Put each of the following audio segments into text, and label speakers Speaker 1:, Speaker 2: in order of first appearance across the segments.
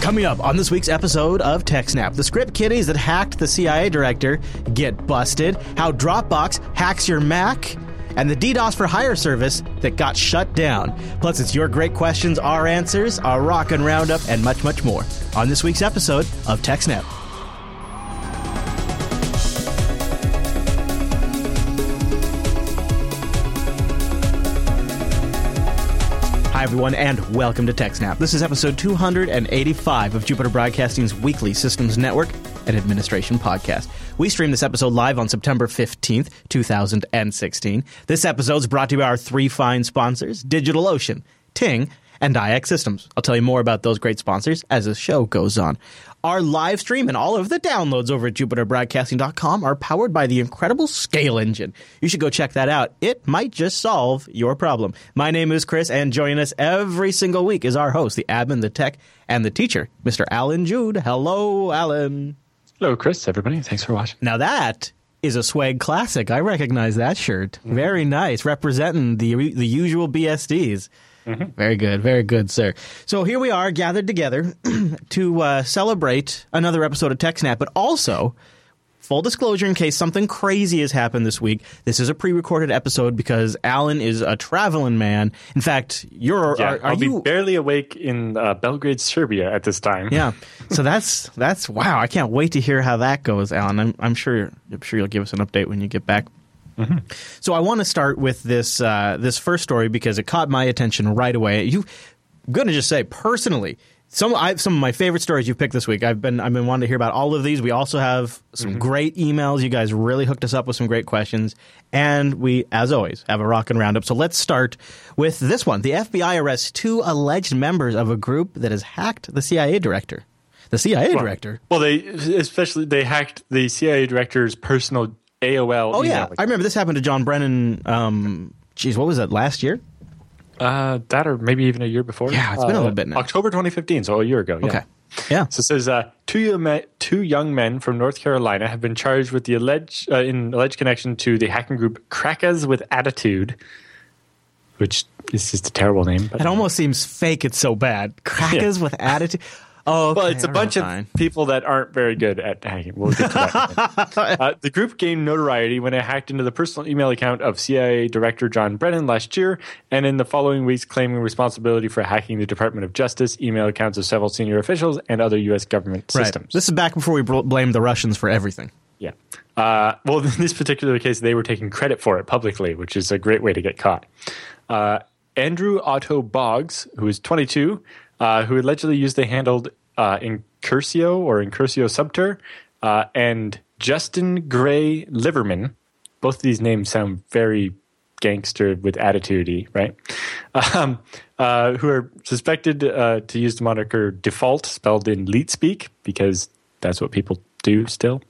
Speaker 1: Coming up on this week's episode of TechSnap, the script kiddies that hacked the CIA director get busted, how Dropbox hacks your Mac, and the DDoS for Hire service that got shut down. Plus, it's your great questions, our answers, our rockin' roundup, and much, much more on this week's episode of TechSnap. Hi, everyone, and welcome to TechSnap. This is episode 285 of Jupiter Broadcasting's weekly Systems Network and Administration podcast. We stream this episode live on September 15th, 2016. This episode is brought to you by our three fine sponsors DigitalOcean, Ting, and IX Systems. I'll tell you more about those great sponsors as the show goes on. Our live stream and all of the downloads over at jupiterbroadcasting.com are powered by the incredible Scale Engine. You should go check that out. It might just solve your problem. My name is Chris, and joining us every single week is our host, the admin, the tech, and the teacher, Mr. Allan Jude. Hello, Allan.
Speaker 2: Hello, Chris, everybody. Thanks for watching.
Speaker 1: Now that is a swag classic. I recognize that shirt. Very nice, representing the the usual BSDs. Very good, very good, sir. So here we are gathered together to uh, celebrate another episode of TechSnap, but also. Full disclosure, in case something crazy has happened this week, this is a pre-recorded episode because Allan is a traveling man. In fact, you're
Speaker 2: Yeah,
Speaker 1: are, are
Speaker 2: I'll
Speaker 1: you
Speaker 2: be barely awake in uh, Belgrade, Serbia at this time.
Speaker 1: yeah. So that's that's wow. I can't wait to hear how that goes, Allan. I'm I'm sure I'm sure you'll give us an update when you get back. So I want to start with this uh, this first story because it caught my attention right away. You, I'm going to just say personally, some I, some of my favorite stories you've picked this week. I've been I've been wanting to hear about all of these. We also have some great emails. You guys really hooked us up with some great questions, and we, as always, have a rockin' roundup. So let's start with this one. The FBI arrests two alleged members of a group that has hacked the CIA director. The CIA director.
Speaker 2: Well, they especially they hacked the CIA director's personal AOL.
Speaker 1: Oh yeah, I remember this happened to John Brennan. Um, geez, what was that last year?
Speaker 2: Uh, that or maybe even a year before.
Speaker 1: Yeah, it's been a
Speaker 2: Uh,
Speaker 1: little bit now.
Speaker 2: October 2015, so a year ago. Yeah.
Speaker 1: Okay, yeah.
Speaker 2: So it says uh, two, young men, two young men from North Carolina have been charged with the alleged uh, in alleged connection to the hacking group Crackers with Attitude, which is just a terrible name. But,
Speaker 1: It almost seems fake. It's so bad. Crackers with attitude. Oh, okay,
Speaker 2: well, it's a bunch of
Speaker 1: fine.
Speaker 2: people that aren't very good at hacking. We'll get to that. in a minute. uh, the group gained notoriety when it hacked into the personal email account of CIA Director John Brennan last year, and in the following weeks, claiming responsibility for hacking the Department of Justice email accounts of several senior officials and other U.S. government
Speaker 1: Right.
Speaker 2: systems.
Speaker 1: This is back before we bl- blamed the Russians for everything.
Speaker 2: Yeah. Uh, well, in this particular case, they were taking credit for it publicly, which is a great way to get caught. Uh, Andrew Otto Boggs, who is 22, uh, who allegedly used the handle uh, Incursio or Incursio Subter, uh, and Justin Gray Liverman. Both of these names sound very gangster with attitude right? Um, uh, who are suspected uh, to use the moniker default, spelled in leet speak, because that's what people do still,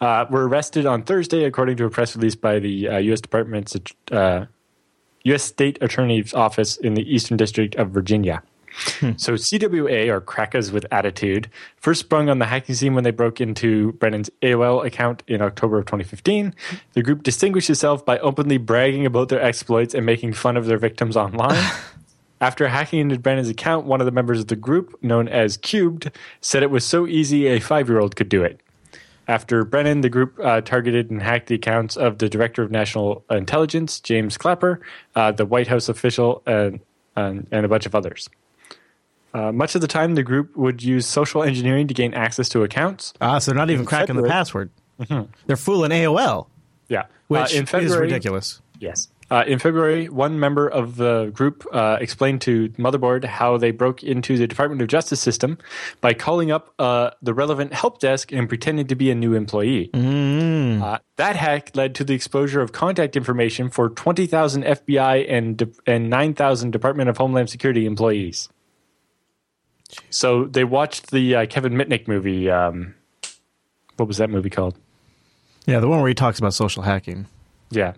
Speaker 2: uh, were arrested on Thursday, according to a press release by the U.S. Department's U.S. State Attorney's Office in the Eastern District of Virginia. So CWA, or Crackers with Attitude, first sprung on the hacking scene when they broke into Brennan's AOL account in October of 2015. The group distinguished itself by openly bragging about their exploits and making fun of their victims online. After hacking into Brennan's account, one of the members of the group, known as Cubed, said it was so easy a five year old could do it. After Brennan, the group uh, targeted and hacked the accounts of the Director of National Intelligence, James Clapper, uh, the White House official, and, and, and a bunch of others. Uh, much of the time, the group would use social engineering to gain access to accounts.
Speaker 1: Ah, so they're not even
Speaker 2: In
Speaker 1: cracking the
Speaker 2: February-
Speaker 1: password. They're fooling AOL,
Speaker 2: Yeah,
Speaker 1: which
Speaker 2: uh, in
Speaker 1: is
Speaker 2: February,
Speaker 1: ridiculous.
Speaker 2: Yes. Uh, in February, one member of the group uh, explained to Motherboard how they broke into the Department of Justice system by calling up uh, the relevant help desk and pretending to be a new employee. Uh, that hack led to the exposure of contact information for 20,000 FBI and, de- and 9,000 Department of Homeland Security employees. So they watched the uh, Kevin Mitnick movie. Um, what was that movie called?
Speaker 1: Yeah, the one where he talks about social hacking.
Speaker 2: Yeah.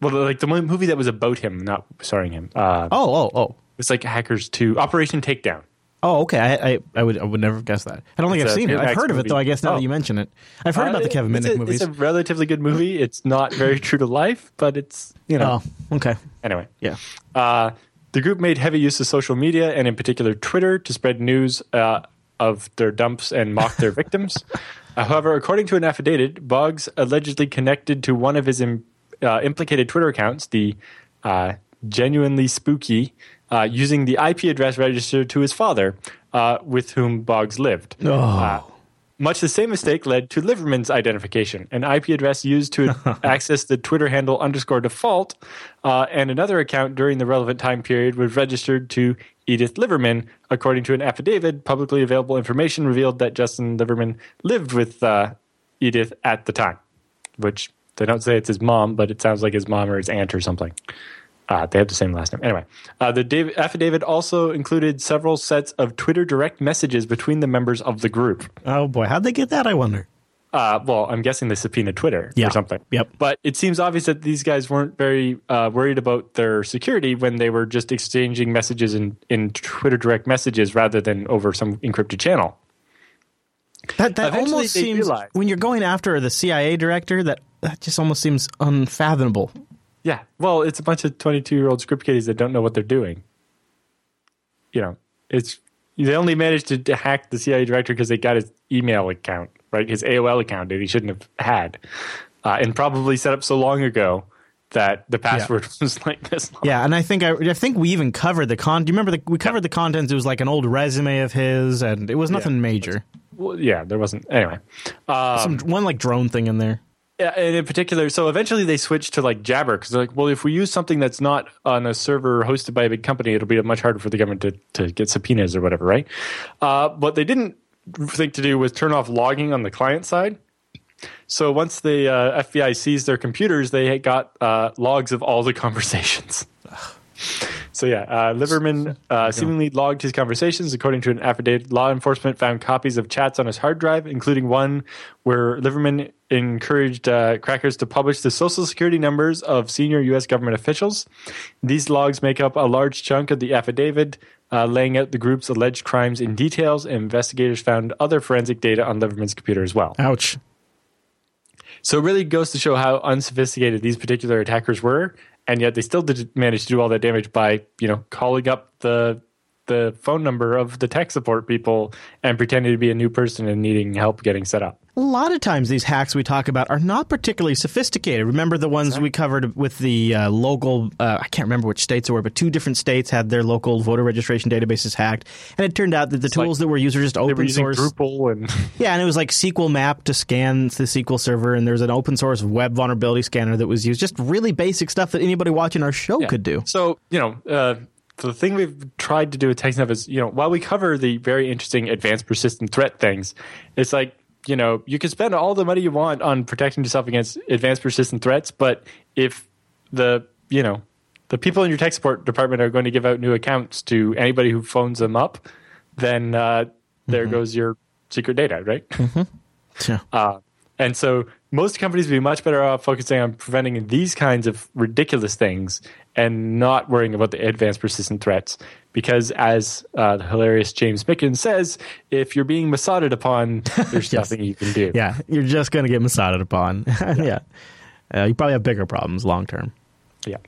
Speaker 2: Well, like the mo- movie that was about him, not starring him. Uh,
Speaker 1: Oh, oh, oh.
Speaker 2: It's like Hackers 2, Operation Takedown.
Speaker 1: Oh, okay. I, I, I would I would never guess that. I don't think
Speaker 2: It's
Speaker 1: I've seen it. I've heard of it
Speaker 2: movie.
Speaker 1: though. I guess now
Speaker 2: Oh.
Speaker 1: that you mention it, I've heard
Speaker 2: Uh,
Speaker 1: about the Kevin
Speaker 2: Mitnick
Speaker 1: movies.
Speaker 2: It's a relatively good movie. It's not very true to life, but it's, you know.
Speaker 1: oh, okay.
Speaker 2: Anyway.
Speaker 1: Yeah.
Speaker 2: Uh, the group made heavy use of social media and, in particular, Twitter to spread news uh, of their dumps and mock their victims. However, according to an affidavit, Boggs allegedly connected to one of his Im- uh, implicated Twitter accounts, the uh, genuinely spooky, uh, using the IP address registered to his father, uh, with whom Boggs lived. Uh, much the same mistake led to Liverman's identification, an IP address used to access the Twitter handle underscore default, uh, and another account during the relevant time period was registered to Edith Liverman. According to an affidavit, publicly available information revealed that Justin Liverman lived with uh, Edith at the time, which they don't say it's his mom, but it sounds like his mom or his aunt or something. Uh, they have the same last name. Anyway, uh, the Dav- affidavit also included several sets of Twitter direct messages between the members of the group.
Speaker 1: Oh boy, how'd they get that? I wonder.
Speaker 2: Uh, well, I'm guessing they subpoenaed Twitter
Speaker 1: Yeah.
Speaker 2: or something.
Speaker 1: Yep.
Speaker 2: But it seems obvious that these guys weren't very uh, worried about their security when they were just exchanging messages in, in Twitter direct messages rather than over some encrypted channel.
Speaker 1: That that
Speaker 2: Eventually
Speaker 1: almost seems
Speaker 2: realized-
Speaker 1: when you're going after the CIA director. That that just almost seems unfathomable.
Speaker 2: Yeah. Well, it's a bunch of 22 year old script kiddies that don't know what they're doing. You know, it's they only managed to, to hack the CIA director because they got his email account, right? His AOL account that he shouldn't have had, uh, and probably set up so long ago that the password was like this. Long.
Speaker 1: Yeah, and I think I, I think we even covered the con. Do you remember the, we covered the contents? It was like an old resume of his, and it was nothing major.
Speaker 2: Well, yeah, there wasn't. Anyway, um,
Speaker 1: Some one like drone thing in there.
Speaker 2: Yeah, and in particular, so eventually they switched to like Jabber because they're like, well, if we use something that's not on a server hosted by a big company, it'll be much harder for the government to, to get subpoenas or whatever, right? Uh, what they didn't think to do was turn off logging on the client side. So once the uh, FBI seized their computers, they got uh, logs of all the conversations. So yeah, uh, Liverman uh, seemingly logged his conversations. According to an affidavit, law enforcement found copies of chats on his hard drive, including one where Liverman encouraged uh, crackers to publish the social security numbers of senior U.S. government officials. These logs make up a large chunk of the affidavit, uh, laying out the group's alleged crimes in details. And investigators found other forensic data on Liverman's computer as well.
Speaker 1: Ouch.
Speaker 2: So it really goes to show how unsophisticated these particular attackers were, and yet they still did manage to do all that damage by, you know, calling up the the phone number of the tech support people and pretending to be a new person and needing help getting set up.
Speaker 1: A lot of times, these hacks we talk about are not particularly sophisticated. Remember the ones we covered with the uh, local, uh, I can't remember which states were, but two different states had their local voter registration databases hacked. And it turned out that the tools
Speaker 2: like
Speaker 1: that were used were just
Speaker 2: They were
Speaker 1: open
Speaker 2: using
Speaker 1: source.
Speaker 2: Drupal and
Speaker 1: Yeah, and it was like SQL map to scan the SQL server, and there's an open source web vulnerability scanner that was used. Just really basic stuff that anybody watching our show could do.
Speaker 2: So, you know, uh, the thing we've tried to do with TechSnap is, you know, while we cover the very interesting advanced persistent threat things, it's like, you know, you can spend all the money you want on protecting yourself against advanced persistent threats, but if the, you know, the people in your tech support department are going to give out new accounts to anybody who phones them up, then uh, there goes your secret data, right?
Speaker 1: Yeah.
Speaker 2: Uh, and so most companies would be much better off focusing on preventing these kinds of ridiculous things and not worrying about the advanced persistent threats. Because as uh, the hilarious James Mickens says, if you're being Mossad'ed upon, there's
Speaker 1: Yes.
Speaker 2: nothing you can do.
Speaker 1: Yeah, you're just going to get Mossad'ed upon. yeah. Uh, you probably have bigger problems long term.
Speaker 2: Yeah.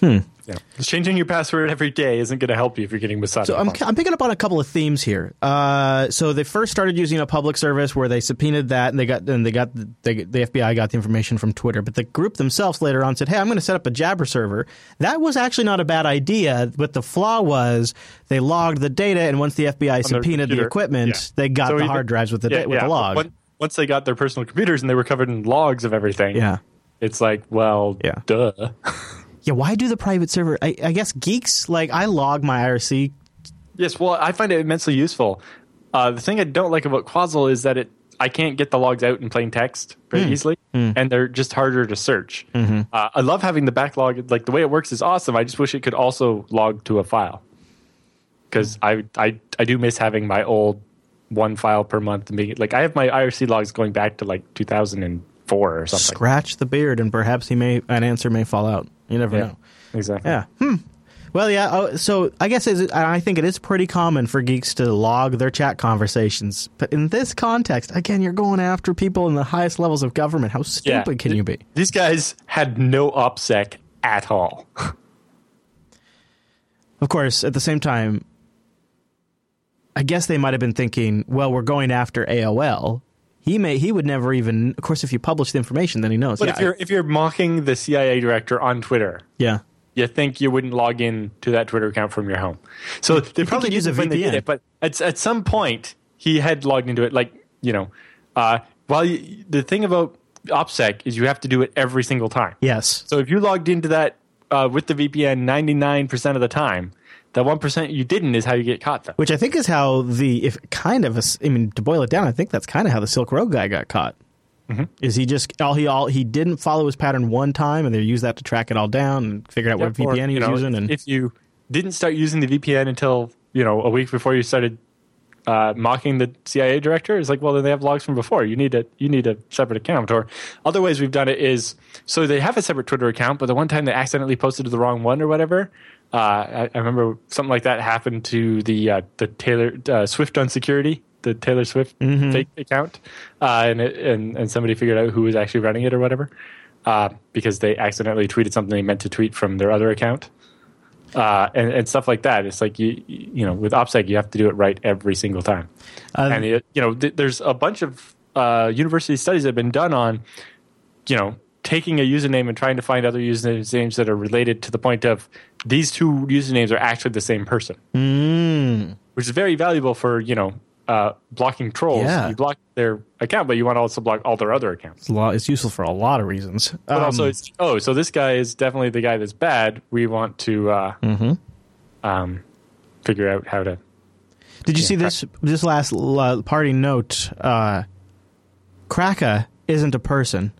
Speaker 2: Hmm. Yeah. Changing your password every day isn't going to help you if you're getting Mossad'ed
Speaker 1: So I'm. I'm picking up on a couple of themes here. Uh, so they first started using a public service where they subpoenaed that, and they got and they got the, they, the FBI got the information from Twitter. But the group themselves later on said, "Hey, I'm going to set up a Jabber server." That was actually not a bad idea, but the flaw was they logged the data, and once the FBI subpoenaed the equipment,
Speaker 2: Yeah.
Speaker 1: they got
Speaker 2: So
Speaker 1: the
Speaker 2: even-
Speaker 1: hard drives with the
Speaker 2: Yeah,
Speaker 1: with
Speaker 2: yeah.
Speaker 1: the log.
Speaker 2: Once- Once they got their personal computers and they were covered in logs of everything,
Speaker 1: yeah.
Speaker 2: it's like, well,
Speaker 1: Yeah.
Speaker 2: duh.
Speaker 1: Yeah, why do the private server? I, I guess geeks like I log my IRC.
Speaker 2: Yes, well, I find it immensely useful. Uh, the thing I don't like about Quassel is that it I can't get the logs out in plain text very easily, and they're just harder to search. Uh, I love having the backlog. Like the way it works is awesome. I just wish it could also log to a file because I, I I do miss having my old one file per month. and being- Like I have my IRC logs going back to like 2004 or something.
Speaker 1: Scratch the beard, and perhaps he may an answer may fall out. You never
Speaker 2: Yeah,
Speaker 1: know.
Speaker 2: exactly.
Speaker 1: Yeah. Hmm. Well, yeah. Oh, so I guess is it, I think it is pretty common for geeks to log their chat conversations, but in this context, again, you're going after people in the highest levels of government. How
Speaker 2: Yeah.
Speaker 1: stupid can you be?
Speaker 2: These guys had no OPSEC at all.
Speaker 1: Of course, at the same time, I guess they might have been thinking, well, we're going after AOL. He may he would never even. Of course, if you publish the information, then he knows.
Speaker 2: But
Speaker 1: yeah,
Speaker 2: if you're if you're mocking the CIA director on Twitter,
Speaker 1: yeah,
Speaker 2: you think you wouldn't log in to that Twitter account from your home. So they
Speaker 1: he
Speaker 2: probably
Speaker 1: use a
Speaker 2: didn't when they did
Speaker 1: VPN.
Speaker 2: it, but at at some point he had logged into it. Like you know, uh, while you, the thing about OPSEC is you have to do it every single time.
Speaker 1: yes,
Speaker 2: So if you logged into that uh, with the VPN ninety nine percent of the time, that one percent you didn't is how you get caught. Though.
Speaker 1: which I think is how the if kind of a I mean to boil it down, I think that's kind of how the Silk Road guy got caught.
Speaker 2: Mm-hmm.
Speaker 1: Is he just all he all he didn't follow his pattern one time, and they used that to track it all down and figure out what
Speaker 2: Or,
Speaker 1: VPN he
Speaker 2: you
Speaker 1: was
Speaker 2: know,
Speaker 1: using, and
Speaker 2: if you didn't start using the VPN until you know a week before you started uh, mocking the CIA director, it's like, well, then they have logs from before. You need a you need a separate account. Or other ways we've done it is so they have a separate Twitter account, but the one time they accidentally posted to the wrong one or whatever. Uh, I, I remember something like that happened to the uh, the Taylor uh, Swift on security, the Taylor Swift fake account, uh, and, it, and and somebody figured out who was actually running it or whatever, uh, because they accidentally tweeted something they meant to tweet from their other account uh, and, and stuff like that. It's like you you know with OPSEC you have to do it right every single time.
Speaker 1: Uh,
Speaker 2: and it, you know th- there's a bunch of uh, university studies that have been done on you know taking a username and trying to find other usernames that are related to the point of these two usernames are actually the same person,
Speaker 1: mm,
Speaker 2: which is very valuable for you know uh, blocking trolls.
Speaker 1: Yeah.
Speaker 2: You block their account, but you want to also block all their other accounts.
Speaker 1: it's, a lot, it's useful for a lot of reasons.
Speaker 2: But
Speaker 1: Um,
Speaker 2: also, it's, oh, so this guy is definitely the guy that's bad. We want to uh,
Speaker 1: Mm-hmm.
Speaker 2: um, figure out how to.
Speaker 1: Did you
Speaker 2: Yeah,
Speaker 1: see this this last uh, party note? Uh, Cracka isn't a person.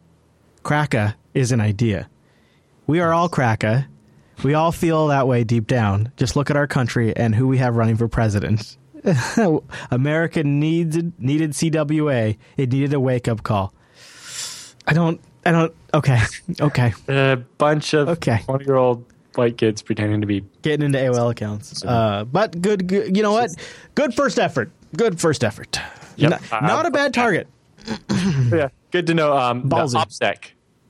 Speaker 1: Cracka is an idea. We are all Cracka. We all feel that way deep down. Just look at our country and who we have running for president. America needed needed CWA. It needed a wake up call. I don't. I don't. Okay. Okay.
Speaker 2: A bunch of
Speaker 1: Okay.
Speaker 2: twenty-year-old white kids pretending to be.
Speaker 1: Getting into AOL accounts. Uh, but good, good. You know what? Good first effort. Good first effort.
Speaker 2: Yep.
Speaker 1: Not,
Speaker 2: Uh,
Speaker 1: not a bad target.
Speaker 2: Yeah, good to know. Um, the
Speaker 1: Ballsy.
Speaker 2: OPSEC,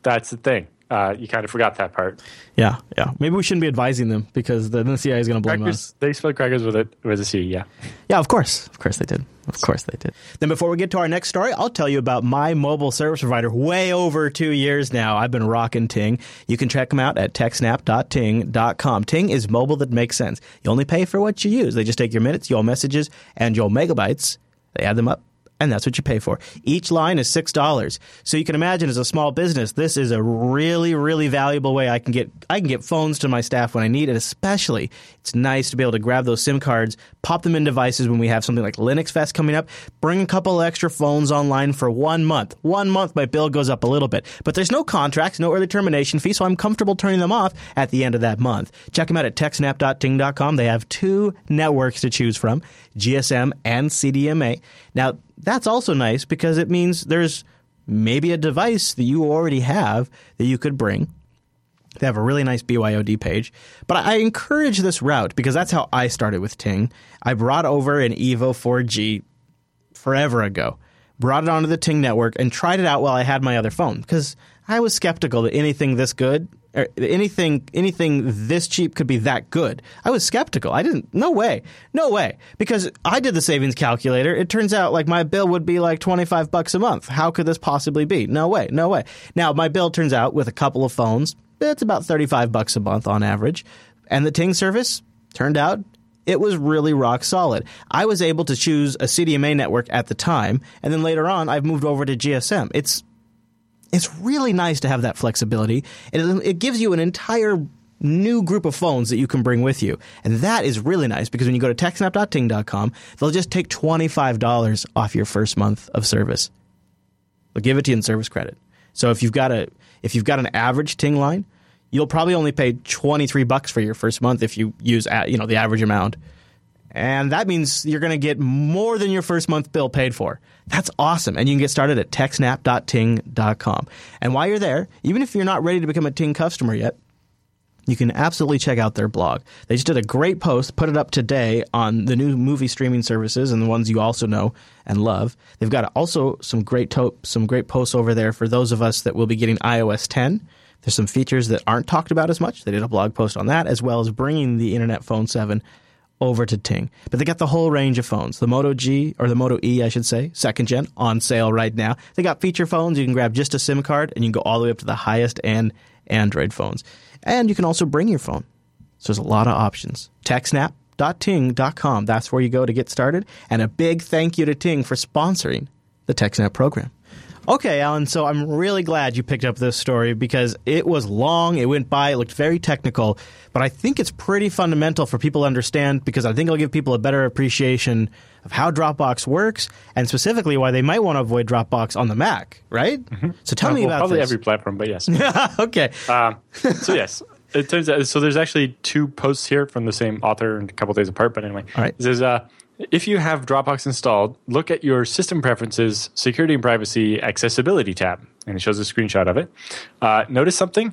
Speaker 2: that's the thing. Uh, you kind of forgot that part.
Speaker 1: Yeah, yeah. Maybe we shouldn't be advising them because then the CIA is going to blame us.
Speaker 2: Crackers, they spelled crackers with it with a C. Yeah.
Speaker 1: Yeah, of course. Of course they did. Of course they did. Then before we get to our next story, I'll tell you about my mobile service provider. Way over two years now, I've been rocking Ting. You can check them out at techsnap.ting.com. Ting is mobile that makes sense. You only pay for what you use. They just take your minutes, your messages, and your megabytes. They add them up. And that's what you pay for. Each line is six dollars. So you can imagine, as a small business, this is a really, really valuable way I can get I can get phones to my staff when I need it. Especially, it's nice to be able to grab those SIM cards, pop them in devices when we have something like Linux Fest coming up. Bring a couple extra phones online for one month. One month, my bill goes up a little bit, but there's no contracts, no early termination fee, so I'm comfortable turning them off at the end of that month. Check them out at techsnap.ting.com. They have two networks to choose from: GSM and CDMA. Now that's also nice because it means there's maybe a device that you already have that you could bring. They have a really nice BYOD page. But I encourage this route because that's how I started with Ting. I brought over an Evo 4G forever ago, brought it onto the Ting network, and tried it out while I had my other phone because I was skeptical that anything this good, or anything, anything this cheap could be that good. I was skeptical. I didn't. No way. No way. Because I did the savings calculator. It turns out like my bill would be like twenty five bucks a month. How could this possibly be? No way. No way. Now my bill turns out with a couple of phones, it's about thirty five bucks a month on average, and the Ting service turned out it was really rock solid. I was able to choose a CDMA network at the time, and then later on, I've moved over to GSM. It's it's really nice to have that flexibility. It, it gives you an entire new group of phones that you can bring with you. And that is really nice because when you go to techsnap.ting.com, they'll just take $25 off your first month of service. They'll give it to you in service credit. So if you've got a if you've got an average Ting line, you'll probably only pay 23 bucks for your first month if you use you know the average amount. And that means you're going to get more than your first month bill paid for. That's awesome. And you can get started at techsnap.ting.com. And while you're there, even if you're not ready to become a Ting customer yet, you can absolutely check out their blog. They just did a great post, put it up today on the new movie streaming services and the ones you also know and love. They've got also some great to- some great posts over there for those of us that will be getting iOS 10. There's some features that aren't talked about as much. They did a blog post on that, as well as bringing the Internet Phone 7 over to Ting. But they got the whole range of phones. The Moto G, or the Moto E, I should say, second gen, on sale right now. They got feature phones. You can grab just a SIM card and you can go all the way up to the highest end Android phones. And you can also bring your phone. So there's a lot of options. TechSnap.ting.com. That's where you go to get started. And a big thank you to Ting for sponsoring the TechSnap program. Okay, Allan, so I'm really glad you picked up this story because it was long, it went by, it looked very technical, but I think it's pretty fundamental for people to understand because I think it'll give people a better appreciation of how Dropbox works and specifically why they might want to avoid Dropbox on the Mac, right? Mm-hmm. So tell
Speaker 2: uh,
Speaker 1: me
Speaker 2: well,
Speaker 1: about
Speaker 2: probably
Speaker 1: this.
Speaker 2: every platform, but yes.
Speaker 1: okay.
Speaker 2: Uh, so yes, it turns out. So there's actually two posts here from the same author and a couple days apart. But anyway,
Speaker 1: All right.
Speaker 2: It says, uh, if you have Dropbox installed, look at your system preferences, security and privacy, accessibility tab, and it shows a screenshot of it. Uh, notice something.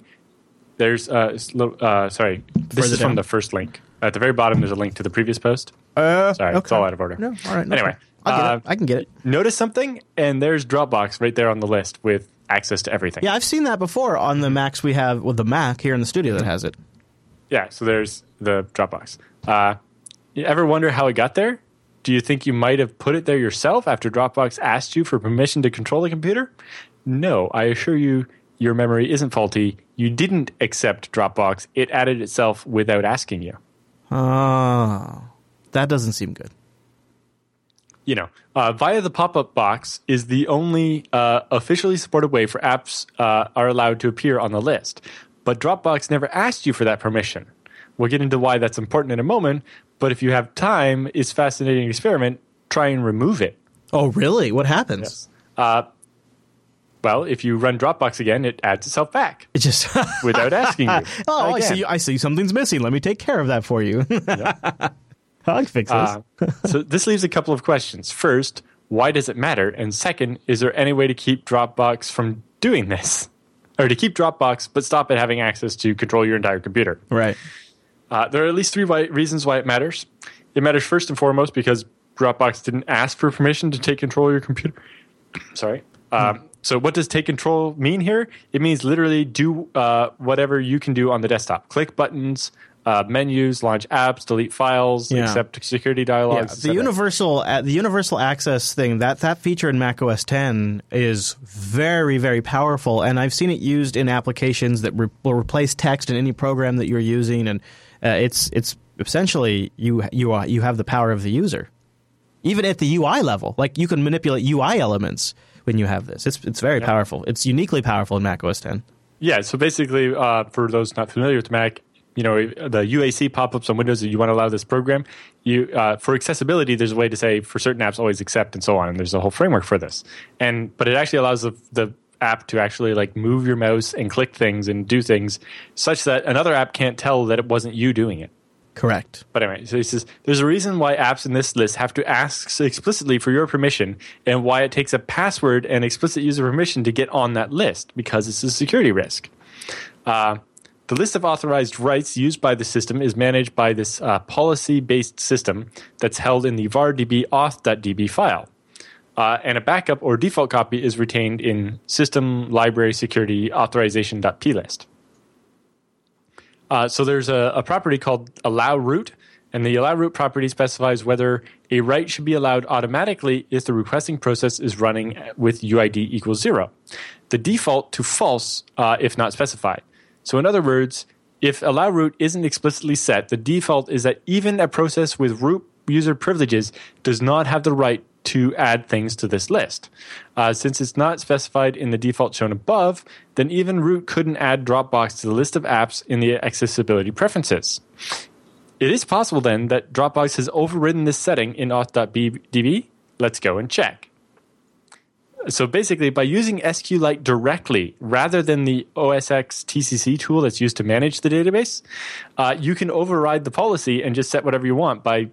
Speaker 2: There's uh, uh sorry, this
Speaker 1: Further
Speaker 2: is from
Speaker 1: down?
Speaker 2: the first link. At the very bottom, there's a link to the previous post.
Speaker 1: Uh,
Speaker 2: Sorry, it's all out of order.
Speaker 1: No, all right. no
Speaker 2: Anyway. Uh.
Speaker 1: I can get it.
Speaker 2: Notice something, and there's Dropbox right there on the list with access to everything.
Speaker 1: Yeah, I've seen that before on the Macs we have with the Mac here in the studio that has it.
Speaker 2: Yeah, so there's the Dropbox. Uh, you ever wonder how it got there? Do you think you might have put it there yourself after Dropbox asked you for permission to control the computer? No, I assure you, your memory isn't faulty. You didn't accept Dropbox. It added itself without asking you.
Speaker 1: Oh, that doesn't seem good.
Speaker 2: You know, uh, via the pop-up box is the only uh, officially supported way for apps uh, are allowed to appear on the list. But Dropbox never asked you for that permission. We'll get into why that's important in a moment. But if you have time, it's a fascinating experiment. Try and remove it.
Speaker 1: Oh, really? What happens?
Speaker 2: Uh, well, if you run Dropbox again, it adds itself back
Speaker 1: It just
Speaker 2: without asking you.
Speaker 1: oh, I see. I see something's missing. Let me take care of that for you. I can fix this.
Speaker 2: Uh, so this leaves a couple of questions. First, why does it matter? And second, is there any way to keep Dropbox from doing this? Or to keep Dropbox but stop it having access to control your entire computer?
Speaker 1: right.
Speaker 2: Uh, there are at least three why- reasons why it matters. It matters first and foremost because Dropbox didn't ask for permission to take control of your computer. Sorry. Um, so, what does take control mean here? It means literally do uh, whatever you can do on the desktop. Click buttons, uh, menus, launch apps, delete files,
Speaker 1: Yeah.
Speaker 2: accept security dialogues.
Speaker 1: Yeah,
Speaker 2: the
Speaker 1: universal uh, the universal access thing that that feature in Mac OS 10 is very very powerful, and I've seen it used in applications that re- will replace text in any program that you're using, and uh, it's it's essentially you you are, you have the power of the user, even at the UI level. Like you can manipulate UI elements when you have this. It's it's very powerful. It's uniquely powerful in Mac OS 10.
Speaker 2: Yeah, so basically, uh, for those not familiar with Mac, you know, the UAC pop-ups on Windows that you want to allow this program. You uh, for accessibility, there's a way to say for certain apps always accept and so on, and there's a whole framework for this. And but it actually allows the, the app to actually like move your mouse and click things and do things such that another app can't tell that it wasn't you doing it.
Speaker 1: Correct.
Speaker 2: But anyway, so he says there's a reason why apps in this list have to ask explicitly for your permission, and why it takes a password and explicit user permission to get on that list because it's a security risk. Uh, the list of authorized rights used by the system is managed by this uh, policy-based system that's held in the vardb auth.db file. Uh, and a backup or default copy is retained in system library security authorization.plist. Uh, so there's a, a property called allow root, and the allow root property specifies whether a write should be allowed automatically if the requesting process is running with UID equals zero. The default to false uh, if not specified. So in other words, if allow root isn't explicitly set, the default is that even a process with root user privileges does not have the right to add things to this list. Uh, since it's not specified in the default shown above, then even root couldn't add Dropbox to the list of apps in the accessibility preferences. It is possible then that Dropbox has overridden this setting in auth.db. Let's go and check. So basically, by using SQLite directly rather than the OSX TCC tool that's used to manage the database, uh, you can override the policy and just set whatever you want by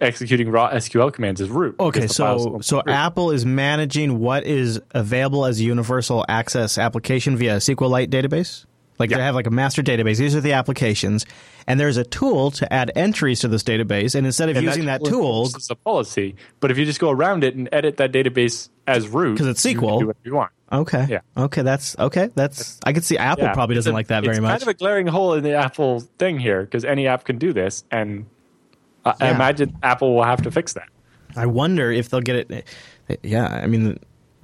Speaker 2: executing raw SQL commands as root.
Speaker 1: Okay,
Speaker 2: because the file's
Speaker 1: so so
Speaker 2: root.
Speaker 1: Apple is managing what is available as a universal access application via a SQLite database. Like they have like a master database. These are the applications, and there's a tool to add entries to this database. And instead of
Speaker 2: And
Speaker 1: using that tool,
Speaker 2: it's a policy, but if you just go around it and edit that database as root,
Speaker 1: because it's
Speaker 2: you can
Speaker 1: SQL.
Speaker 2: do whatever you want.
Speaker 1: okay,
Speaker 2: Yeah.
Speaker 1: okay, that's okay. That's I could see Apple
Speaker 2: Yeah.
Speaker 1: probably doesn't
Speaker 2: a-
Speaker 1: like that very much.
Speaker 2: it's kind of a glaring hole in the Apple thing here because any app can do this, and I
Speaker 1: Yeah.
Speaker 2: imagine Apple will have to fix that.
Speaker 1: I wonder if they'll get it. Yeah, I mean,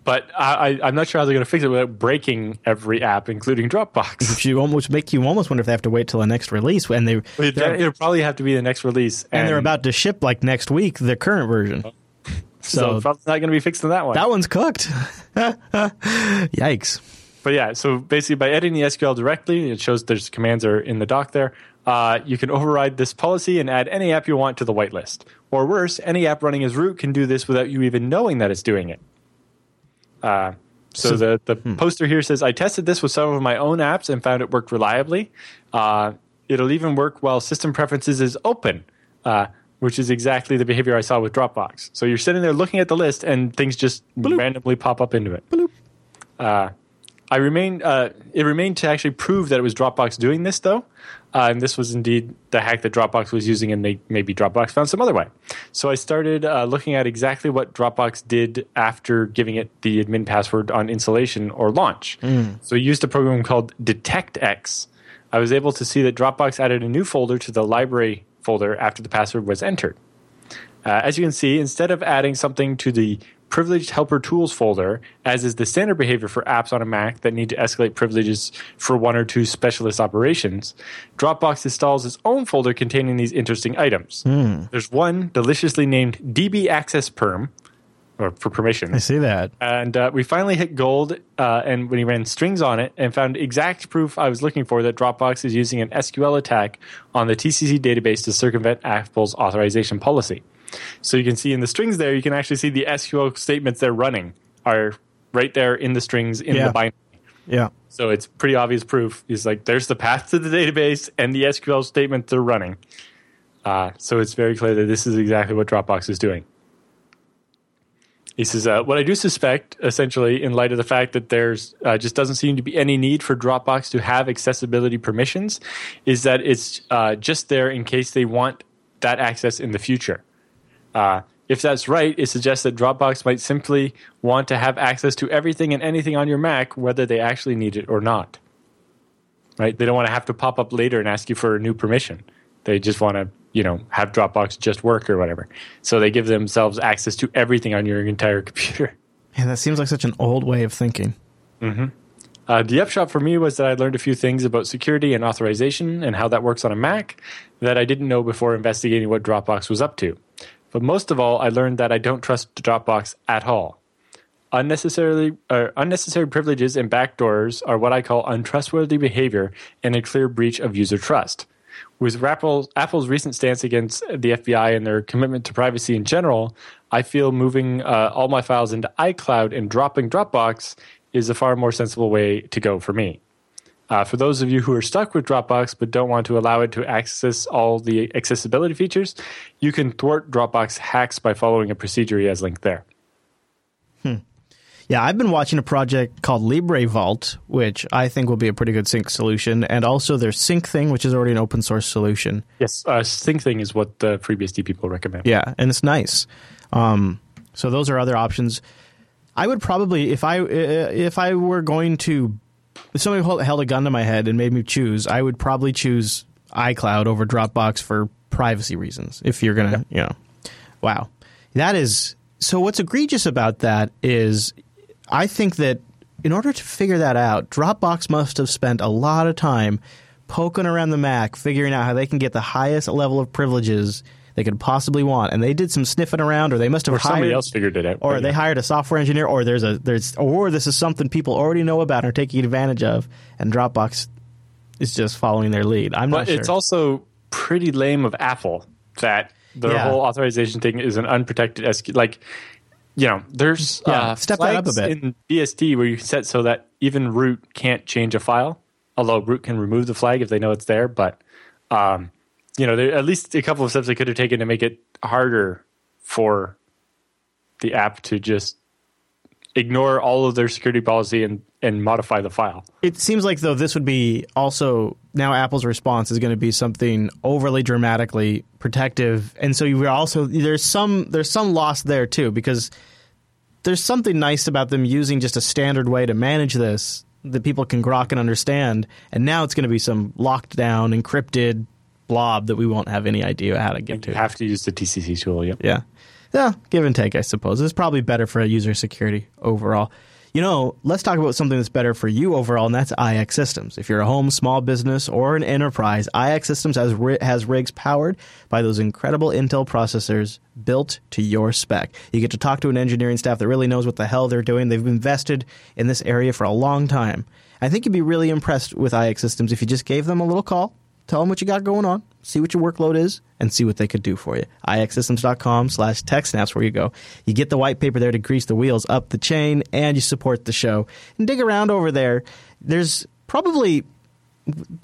Speaker 2: But I, I'm not sure how they're going to fix it without breaking every app, including Dropbox.
Speaker 1: if you almost make you almost wonder if they have to wait till the next release when they
Speaker 2: It'll probably have to be the next release,
Speaker 1: and they're about to ship like next week the current version. Oh.
Speaker 2: so,
Speaker 1: so-
Speaker 2: probably not going to be fixed in that one.
Speaker 1: That one's cooked. Yikes.
Speaker 2: But yeah, so basically by editing the SQL directly, it shows there's commands are in the doc there. Uh, you can override this policy and add any app you want to the whitelist. Or worse, any app running as root can do this without you even knowing that it's doing it. Uh, so,
Speaker 1: So-
Speaker 2: the, the poster here says, I tested this with some of my own apps and found it worked reliably. Uh, it'll even work while system preferences is open, uh, which is exactly the behavior I saw with Dropbox. So you're sitting there looking at the list and things just randomly pop up into it. Uh, I remain. Uh, it remained to actually prove that it was Dropbox doing this, though, uh, and this was indeed the hack that Dropbox was using, and they maybe Dropbox found some other way. So I started uh, looking at exactly what Dropbox did after giving it the admin password on installation or launch. So I used a program called DetectX. I was able to see that Dropbox added a new folder to the library folder after the password was entered. Uh, as you can see, instead of adding something to the privileged helper tools folder, as is the standard behavior for apps on a Mac that need to escalate privileges for one or two specialist operations, Dropbox installs its own folder containing these interesting items. There's one deliciously named DB Access Perm, or for permission.
Speaker 1: I see that.
Speaker 2: And uh, we finally hit gold, uh, and when he ran strings on it, and found exact proof I was looking for that Dropbox is using an SQL attack on the TCC database to circumvent Apple's authorization policy. So you can see in the strings there, you can actually see the SQL statements they're running are right there in the strings in
Speaker 1: Yeah.
Speaker 2: the binary.
Speaker 1: Yeah.
Speaker 2: So it's pretty obvious proof. It's like there's the path to the database and the SQL statement they're running. Uh, so it's very clear that this is exactly what Dropbox is doing. He says, uh, "What I do suspect, essentially, in light of the fact that there's uh, just doesn't seem to be any need for Dropbox to have accessibility permissions, is that it's uh, just there in case they want that access in the future. Uh, if that's right, it suggests that Dropbox might simply want to have access to everything and anything on your Mac, whether they actually need it or not. Right? They don't want to have to pop up later and ask you for a new permission. They just want to, you know, have Dropbox just work or whatever. So they give themselves access to everything on your entire computer.
Speaker 1: Yeah, that seems like such an old way of thinking.
Speaker 2: Uh, the upshot for me was that I learned a few things about security and authorization and how that works on a Mac that I didn't know before investigating what Dropbox was up to. But most of all, I learned that I don't trust Dropbox at all. Unnecessarily, uh, unnecessary privileges and backdoors are what I call untrustworthy behavior and a clear breach of user trust. With Apple's, Apple's recent stance against the FBI and their commitment to privacy in general, I feel moving uh, all my files into iCloud and dropping Dropbox is a far more sensible way to go for me. Uh, for those of you who are stuck with Dropbox but don't want to allow it to access all the accessibility features, you can thwart Dropbox hacks by following a procedure he has linked there. Hmm.
Speaker 1: Yeah, I've been watching a project called Librevault, which I think will be a pretty good sync solution, and also their Syncthing, which is already an open source solution.
Speaker 2: Yes, uh, Syncthing is what the FreeBSD people recommend.
Speaker 1: Yeah, and it's nice. Um, so those are other options. I would probably, if I if I were going to, if somebody held- held a gun to my head and made me choose, I would probably choose iCloud over Dropbox for privacy reasons. If you're gonna, you know, wow, that is. So what's egregious about that is, I think that in order to figure that out, Dropbox must have spent a lot of time poking around the Mac, figuring out how they can get the highest level of privileges they could possibly want. And they did some sniffing around, or they must have
Speaker 2: Or somebody else figured it out.
Speaker 1: or they hired a software engineer, or there's a there's or this is something people already know about and are taking advantage of, and Dropbox is just following their lead. I'm
Speaker 2: But
Speaker 1: not sure.
Speaker 2: But it's also pretty lame of Apple that the
Speaker 1: Yeah.
Speaker 2: whole authorization thing is an unprotected SQ. Like, you know, there's
Speaker 1: Yeah,
Speaker 2: uh,
Speaker 1: step that up a bit.
Speaker 2: in BSD where you set so that even root can't change a file. Although root can remove the flag if they know it's there, but um, you know, there at least a couple of steps they could have taken to make it harder for the app to just ignore all of their security policy and and modify the file.
Speaker 1: it seems like though this would be also now Apple's response is going to be something overly dramatically protective, and so you also there's some there's some loss there too because there's something nice about them using just a standard way to manage this that people can grok and understand, and now it's going to be some locked down, encrypted blob that we won't have any idea how to get to.
Speaker 2: You have to use the TCC tool. Yep.
Speaker 1: Yeah. Yeah, give and take, I suppose. It's probably better for user security overall. You know, let's talk about something that's better for you overall, and that's IX Systems. If you're a home, small business, or an enterprise, IX Systems has, has rigs powered by those incredible Intel processors built to your spec. You get to talk to an engineering staff that really knows what the hell they're doing. They've invested in this area for a long time. I think you'd be really impressed with IX Systems if you just gave them a little call, tell them what you got going on, see what your workload is, and see what they could do for you. ixsystems.com slash techsnaps where you go. You get the white paper there to grease the wheels up the chain, and you support the show. And dig around over there. There's probably,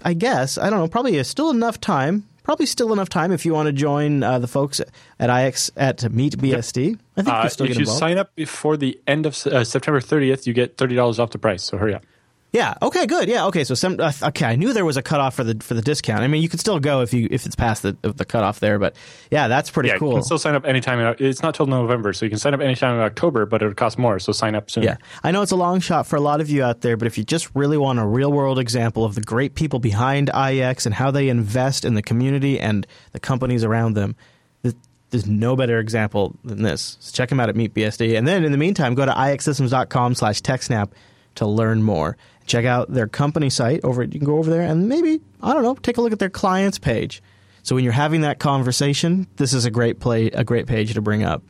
Speaker 1: I guess, I don't know, probably still enough time probably still enough time if you want to join uh, the folks at IX at MeetBSD.
Speaker 2: Yep. I think uh, you still if you involved. sign up before the end of uh, September 30th, you get thirty dollars off the price. So hurry up.
Speaker 1: Yeah. Okay. Good. Yeah. Okay. So some. Uh, okay. I knew there was a cutoff for the for the discount. I mean, you could still go if you if it's past the the cutoff there. But yeah, that's pretty
Speaker 2: yeah,
Speaker 1: cool.
Speaker 2: You can still sign up anytime. It's not till November, so you can sign up anytime in October, but it would cost more. So sign up soon.
Speaker 1: Yeah. I know it's a long shot for a lot of you out there, but if you just really want a real world example of the great people behind IX and how they invest in the community and the companies around them, there's no better example than this. So check them out at MeetBSD. And then in the meantime, go to ixsystems.com slash TechSnap to learn more check out their company site over you can go over there and maybe i don't know take a look at their clients page. So when you're having that conversation this is a great play a great page to bring up.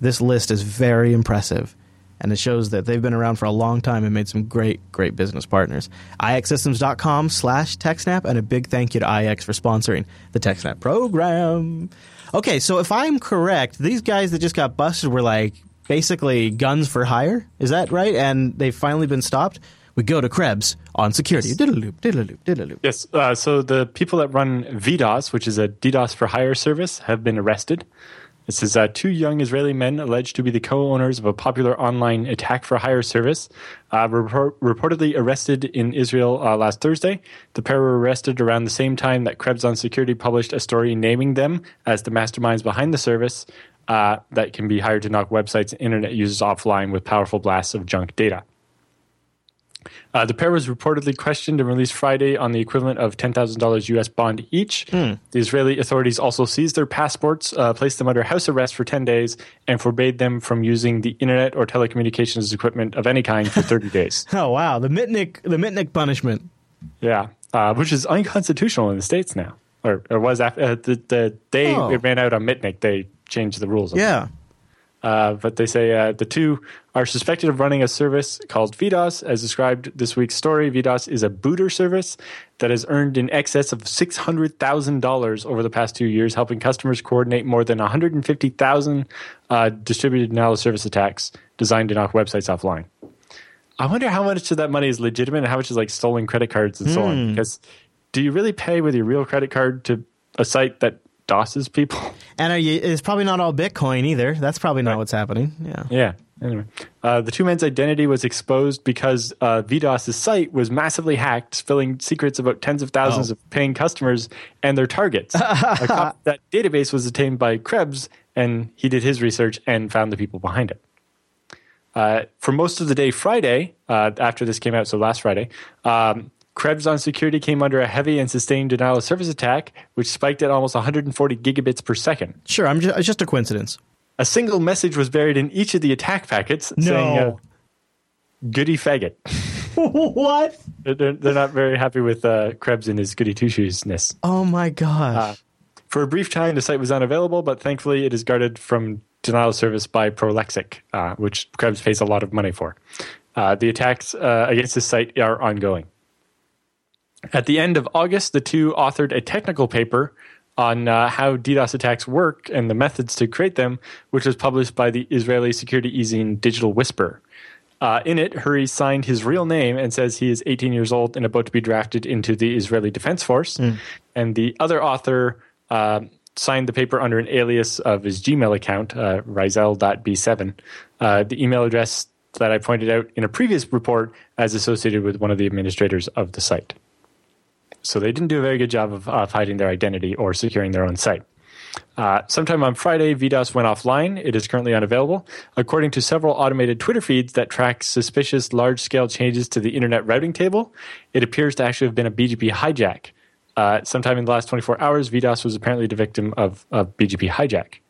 Speaker 1: This list is very impressive and it shows that they've been around for a long time and made some great great business partners. Ixsystems.com slash techsnap and a big thank you to ix for sponsoring the techsnap program. Okay so if i'm correct these guys that just got busted were like basically guns for hire? Is that right? And they've finally been stopped we go to Krebs on security. Yes. Diddle-loop, diddle-loop, diddle-loop.
Speaker 2: Yes. Uh, so the people that run VDOS, which is a DDoS for hire service, have been arrested. This is uh, two young Israeli men alleged to be the co-owners of a popular online attack for hire service uh, were reportedly arrested in Israel uh, last Thursday. The pair were arrested around the same time that Krebs on Security published a story naming them as the masterminds behind the service uh, that can be hired to knock websites and internet users offline with powerful blasts of junk data. Uh, the pair was reportedly questioned and released Friday on the equivalent of $10,000 US bond each. Mm. The Israeli authorities also seized their passports, uh, placed them under house arrest for 10 days, and forbade them from using the internet or telecommunications equipment of any kind for 30 days.
Speaker 1: Oh, wow. The Mitnick, the Mitnick punishment.
Speaker 2: Yeah, uh, which is unconstitutional in the States now. Or, or was after, uh, the, the day oh. it ran out on Mitnick, they changed the rules.
Speaker 1: Yeah.
Speaker 2: Uh, but they say uh, the two are suspected of running a service called VDOS. As described this week's story, VDOS is a booter service that has earned in excess of $600,000 over the past two years, helping customers coordinate more than 150,000 uh, distributed denial of service attacks designed to knock websites offline. I wonder how much of that money is legitimate and how much is like stolen credit cards and so on. Hmm. Because do you really pay with your real credit card to a site that DOSes people.
Speaker 1: And you, it's probably not all Bitcoin either. That's probably not right. what's happening. Yeah.
Speaker 2: Yeah. Anyway, uh, the two men's identity was exposed because uh, VDOS's site was massively hacked, spilling secrets about tens of thousands oh. of paying customers and their targets. that database was obtained by Krebs, and he did his research and found the people behind it. Uh, for most of the day Friday, uh, after this came out, so last Friday, um, Krebs on security came under a heavy and sustained denial of service attack, which spiked at almost 140 gigabits per second.
Speaker 1: Sure, I'm just, it's just a coincidence.
Speaker 2: A single message was buried in each of the attack packets
Speaker 1: no.
Speaker 2: saying, uh, goody faggot.
Speaker 1: what?
Speaker 2: They're, they're, not very happy with uh, Krebs and his goody two shoesness.
Speaker 1: Oh my gosh. Uh,
Speaker 2: for a brief time, the site was unavailable, but thankfully it is guarded from denial of service by Prolexic, uh, which Krebs pays a lot of money for. Uh, the attacks uh, against this site are ongoing. At the end of August, the two authored a technical paper on uh, how DDoS attacks work and the methods to create them, which was published by the Israeli security e-zine Digital Whisper. Uh, in it, Huri signed his real name and says he is 18 years old and about to be drafted into the Israeli Defense Force. Mm. And the other author uh, signed the paper under an alias of his Gmail account, uh, Rizel.b7. Uh, the email address that I pointed out in a previous report as associated with one of the administrators of the site. So they didn't do a very good job of, of hiding their identity or securing their own site. Uh, sometime on Friday, VDOS went offline. It is currently unavailable. According to several automated Twitter feeds that track suspicious large scale changes to the internet routing table, it appears to actually have been a BGP hijack. uh, sometime in the last 24 hours, VDOS was apparently the victim of, of BGP hijack.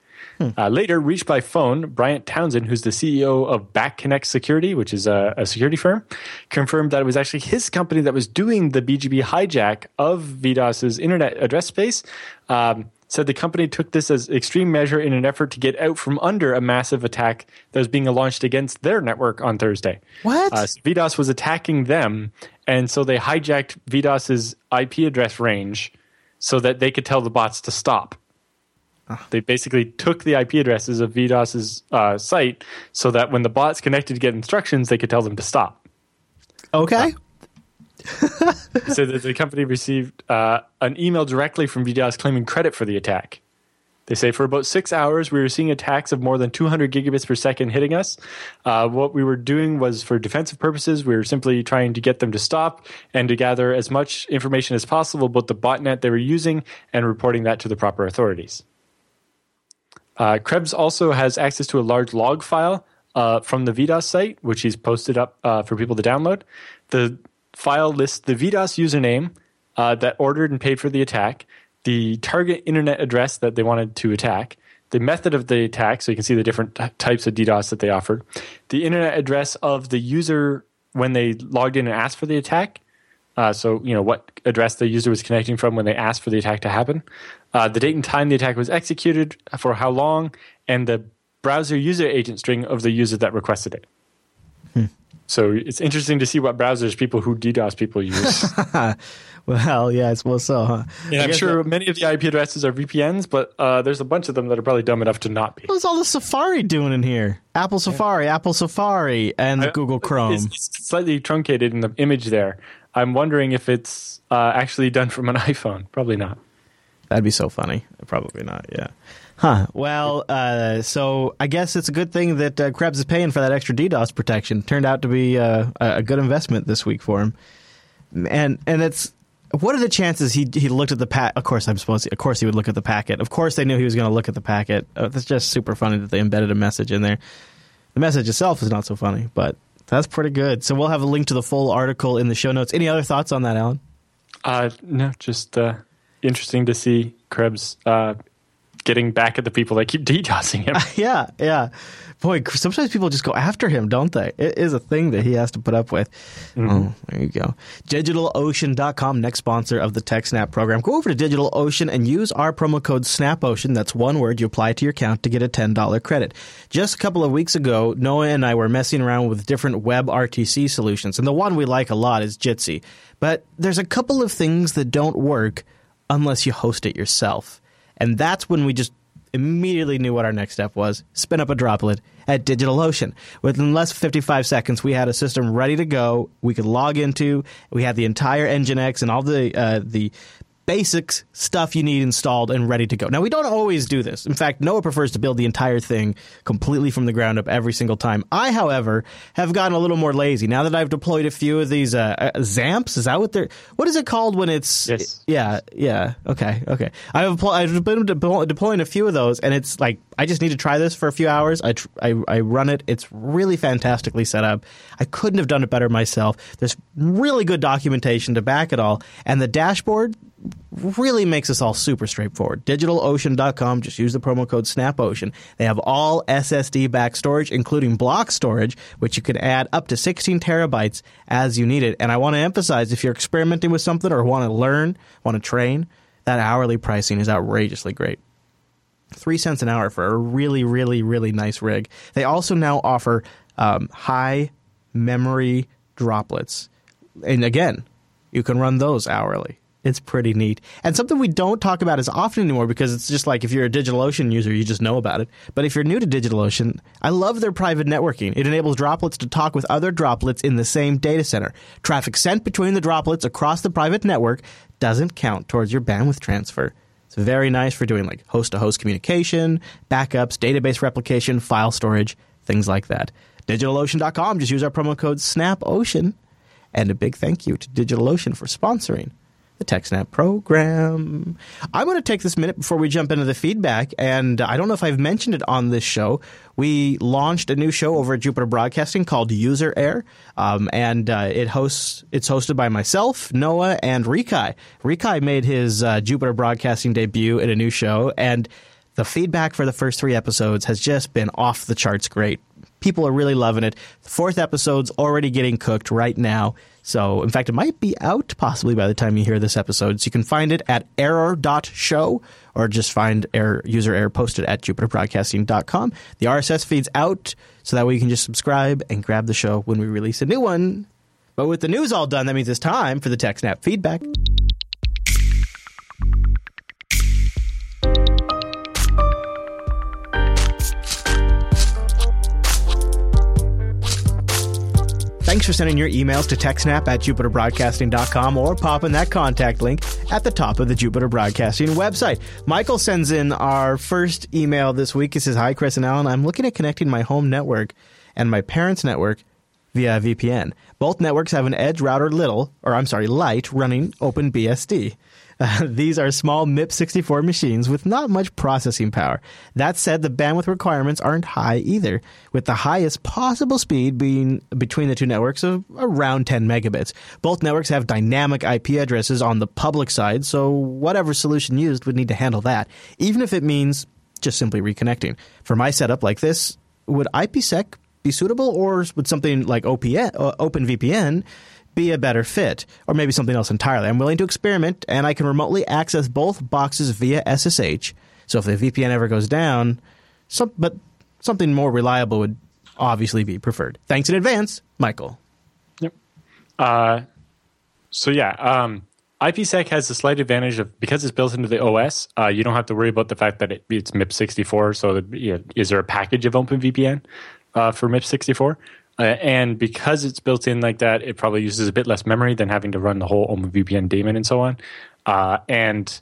Speaker 2: Uh, later, reached by phone, Bryant Townsend, who's the CEO of BackConnect Security, which is a, a, security firm, confirmed that it was actually his company that was doing the BGP hijack of VDOS's internet address space. Um, said the company took this as extreme measure in an effort to get out from under a massive attack that was being launched against their network on Thursday.
Speaker 1: What? Uh,
Speaker 2: so VDOS was attacking them, and so they hijacked VDOS's IP address range so that they could tell the bots to stop. They basically took the IP addresses of VDOS's uh, site so that when the bots connected to get instructions, they could tell them to stop.
Speaker 1: Okay.
Speaker 2: Uh, so that the company received uh, an email directly from VDOS claiming credit for the attack. They say for about six hours, we were seeing attacks of more than 200 gigabits per second hitting us. Uh, what we were doing was for defensive purposes. We were simply trying to get them to stop and to gather as much information as possible about the botnet they were using and reporting that to the proper authorities. Uh, Krebs also has access to a large log file uh, from the VDOS site, which he's posted up uh, for people to download. The file lists the VDOS username uh, that ordered and paid for the attack, the target internet address that they wanted to attack, the method of the attack, so you can see the different t- types of DDoS that they offered, the internet address of the user when they logged in and asked for the attack. Uh, so, you know, what address the user was connecting from when they asked for the attack to happen, uh, the date and time the attack was executed, for how long, and the browser user agent string of the user that requested it. Hmm. So it's interesting to see what browsers people who DDoS people use.
Speaker 1: well, yeah, I suppose so, huh?
Speaker 2: Yeah, I'm sure that, many of the IP addresses are VPNs, but uh, there's a bunch of them that are probably dumb enough to not be.
Speaker 1: What's all the Safari doing in here? Apple Safari, yeah. Apple Safari, and I, Google Chrome.
Speaker 2: It's, it's, slightly truncated in the image there. I'm wondering if it's uh, actually done from an iPhone. Probably not.
Speaker 1: That'd be so funny. Probably not. Yeah. Huh. Well, uh, so I guess it's a good thing that uh, Krebs is paying for that extra DDoS protection. Turned out to be uh, a good investment this week for him. And and it's what are the chances he he looked at the pack? Of course, I'm supposed. To, of course, he would look at the packet. Of course, they knew he was going to look at the packet. Uh, that's just super funny that they embedded a message in there. The message itself is not so funny, but that's pretty good. So we'll have a link to the full article in the show notes. Any other thoughts on that, Allan?
Speaker 2: Uh, no, just uh, interesting to see Krebs uh, getting back at the people that keep DDoSing him.
Speaker 1: yeah, yeah. Boy, sometimes people just go after him, don't they? It is a thing that he has to put up with. Mm-hmm. Oh, there you go. DigitalOcean.com, next sponsor of the TechSnap program. Go over to DigitalOcean and use our promo code SNAPOcean. That's one word you apply to your account to get a $10 credit. Just a couple of weeks ago, Noah and I were messing around with different WebRTC solutions, and the one we like a lot is Jitsi. But there's a couple of things that don't work unless you host it yourself. And that's when we just immediately knew what our next step was spin up a droplet at DigitalOcean. Within less than 55 seconds, we had a system ready to go. We could log into. We had the entire Nginx and all the uh, the basics stuff you need installed and ready to go. Now, we don't always do this. In fact, Noah prefers to build the entire thing completely from the ground up every single time. I, however, have gotten a little more lazy now that I've deployed a few of these uh, uh, Zamps. Is that what they're? What is it called when it's?
Speaker 2: Yes.
Speaker 1: Yeah. Yeah. Okay. Okay. I've I've been deploying a few of those, and it's like I just need to try this for a few hours. I, tr- I, I run it. It's really fantastically set up. I couldn't have done it better myself. There's really good documentation to back it all, and the dashboard really makes this all super straightforward. DigitalOcean.com, just use the promo code SNAPOcean. They have all SSD back storage, including block storage, which you can add up to 16 terabytes as you need it. And I want to emphasize if you're experimenting with something or want to learn, want to train, that hourly pricing is outrageously great. Three cents an hour for a really, really, really nice rig. They also now offer um, high memory droplets. And again, you can run those hourly. It's pretty neat. And something we don't talk about as often anymore because it's just like if you're a DigitalOcean user, you just know about it. But if you're new to DigitalOcean, I love their private networking. It enables droplets to talk with other droplets in the same data center. Traffic sent between the droplets across the private network doesn't count towards your bandwidth transfer. It's very nice for doing like host to host communication, backups, database replication, file storage, things like that. DigitalOcean.com, just use our promo code SNAPOcean. And a big thank you to DigitalOcean for sponsoring the TechSnap program. I'm going to take this minute before we jump into the feedback, and I don't know if I've mentioned it on this show. We launched a new show over at Jupiter Broadcasting called User Error, um, and uh, it hosts. It's hosted by myself, Noah, and Rikai. Rikai made his uh, Jupiter Broadcasting debut in a new show, and the feedback for the first three episodes has just been off the charts great. People are really loving it. The fourth episode's already getting cooked right now. So, in fact, it might be out possibly by the time you hear this episode. So you can find it at error.show or just find error, user error posted at jupiterbroadcasting.com. The RSS feed's out, so that way you can just subscribe and grab the show when we release a new one. But with the news all done, that means it's time for the TechSnap feedback. Thanks for sending your emails to TechSnap at JupiterBroadcasting.com or popping that contact link at the top of the Jupiter Broadcasting website. Michael sends in our first email this week. He says, Hi, Chris and Allan. I'm looking at connecting my home network and my parents' network via VPN. Both networks have an Edge router little, or I'm sorry, Lite running OpenBSD. Uh, these are small MIPS64 machines with not much processing power. That said, the bandwidth requirements aren't high either, with the highest possible speed being between the two networks of around 10 megabits. Both networks have dynamic IP addresses on the public side, so whatever solution used would need to handle that, even if it means just simply reconnecting. For my setup like this, would IPsec be suitable, or would something like OPN, uh, OpenVPN be a better fit, or maybe something else entirely. I'm willing to experiment, and I can remotely access both boxes via SSH. So if the VPN ever goes down, some, but something more reliable would obviously be preferred. Thanks in advance, Michael.
Speaker 2: Yep. Uh, so yeah, um, IPsec has the slight advantage of because it's built into the OS. Uh, you don't have to worry about the fact that it, it's MIPS64. So you know, is there a package of OpenVPN uh, for MIPS64? Uh, and because it's built in like that, it probably uses a bit less memory than having to run the whole OpenVPN daemon and so on. Uh, and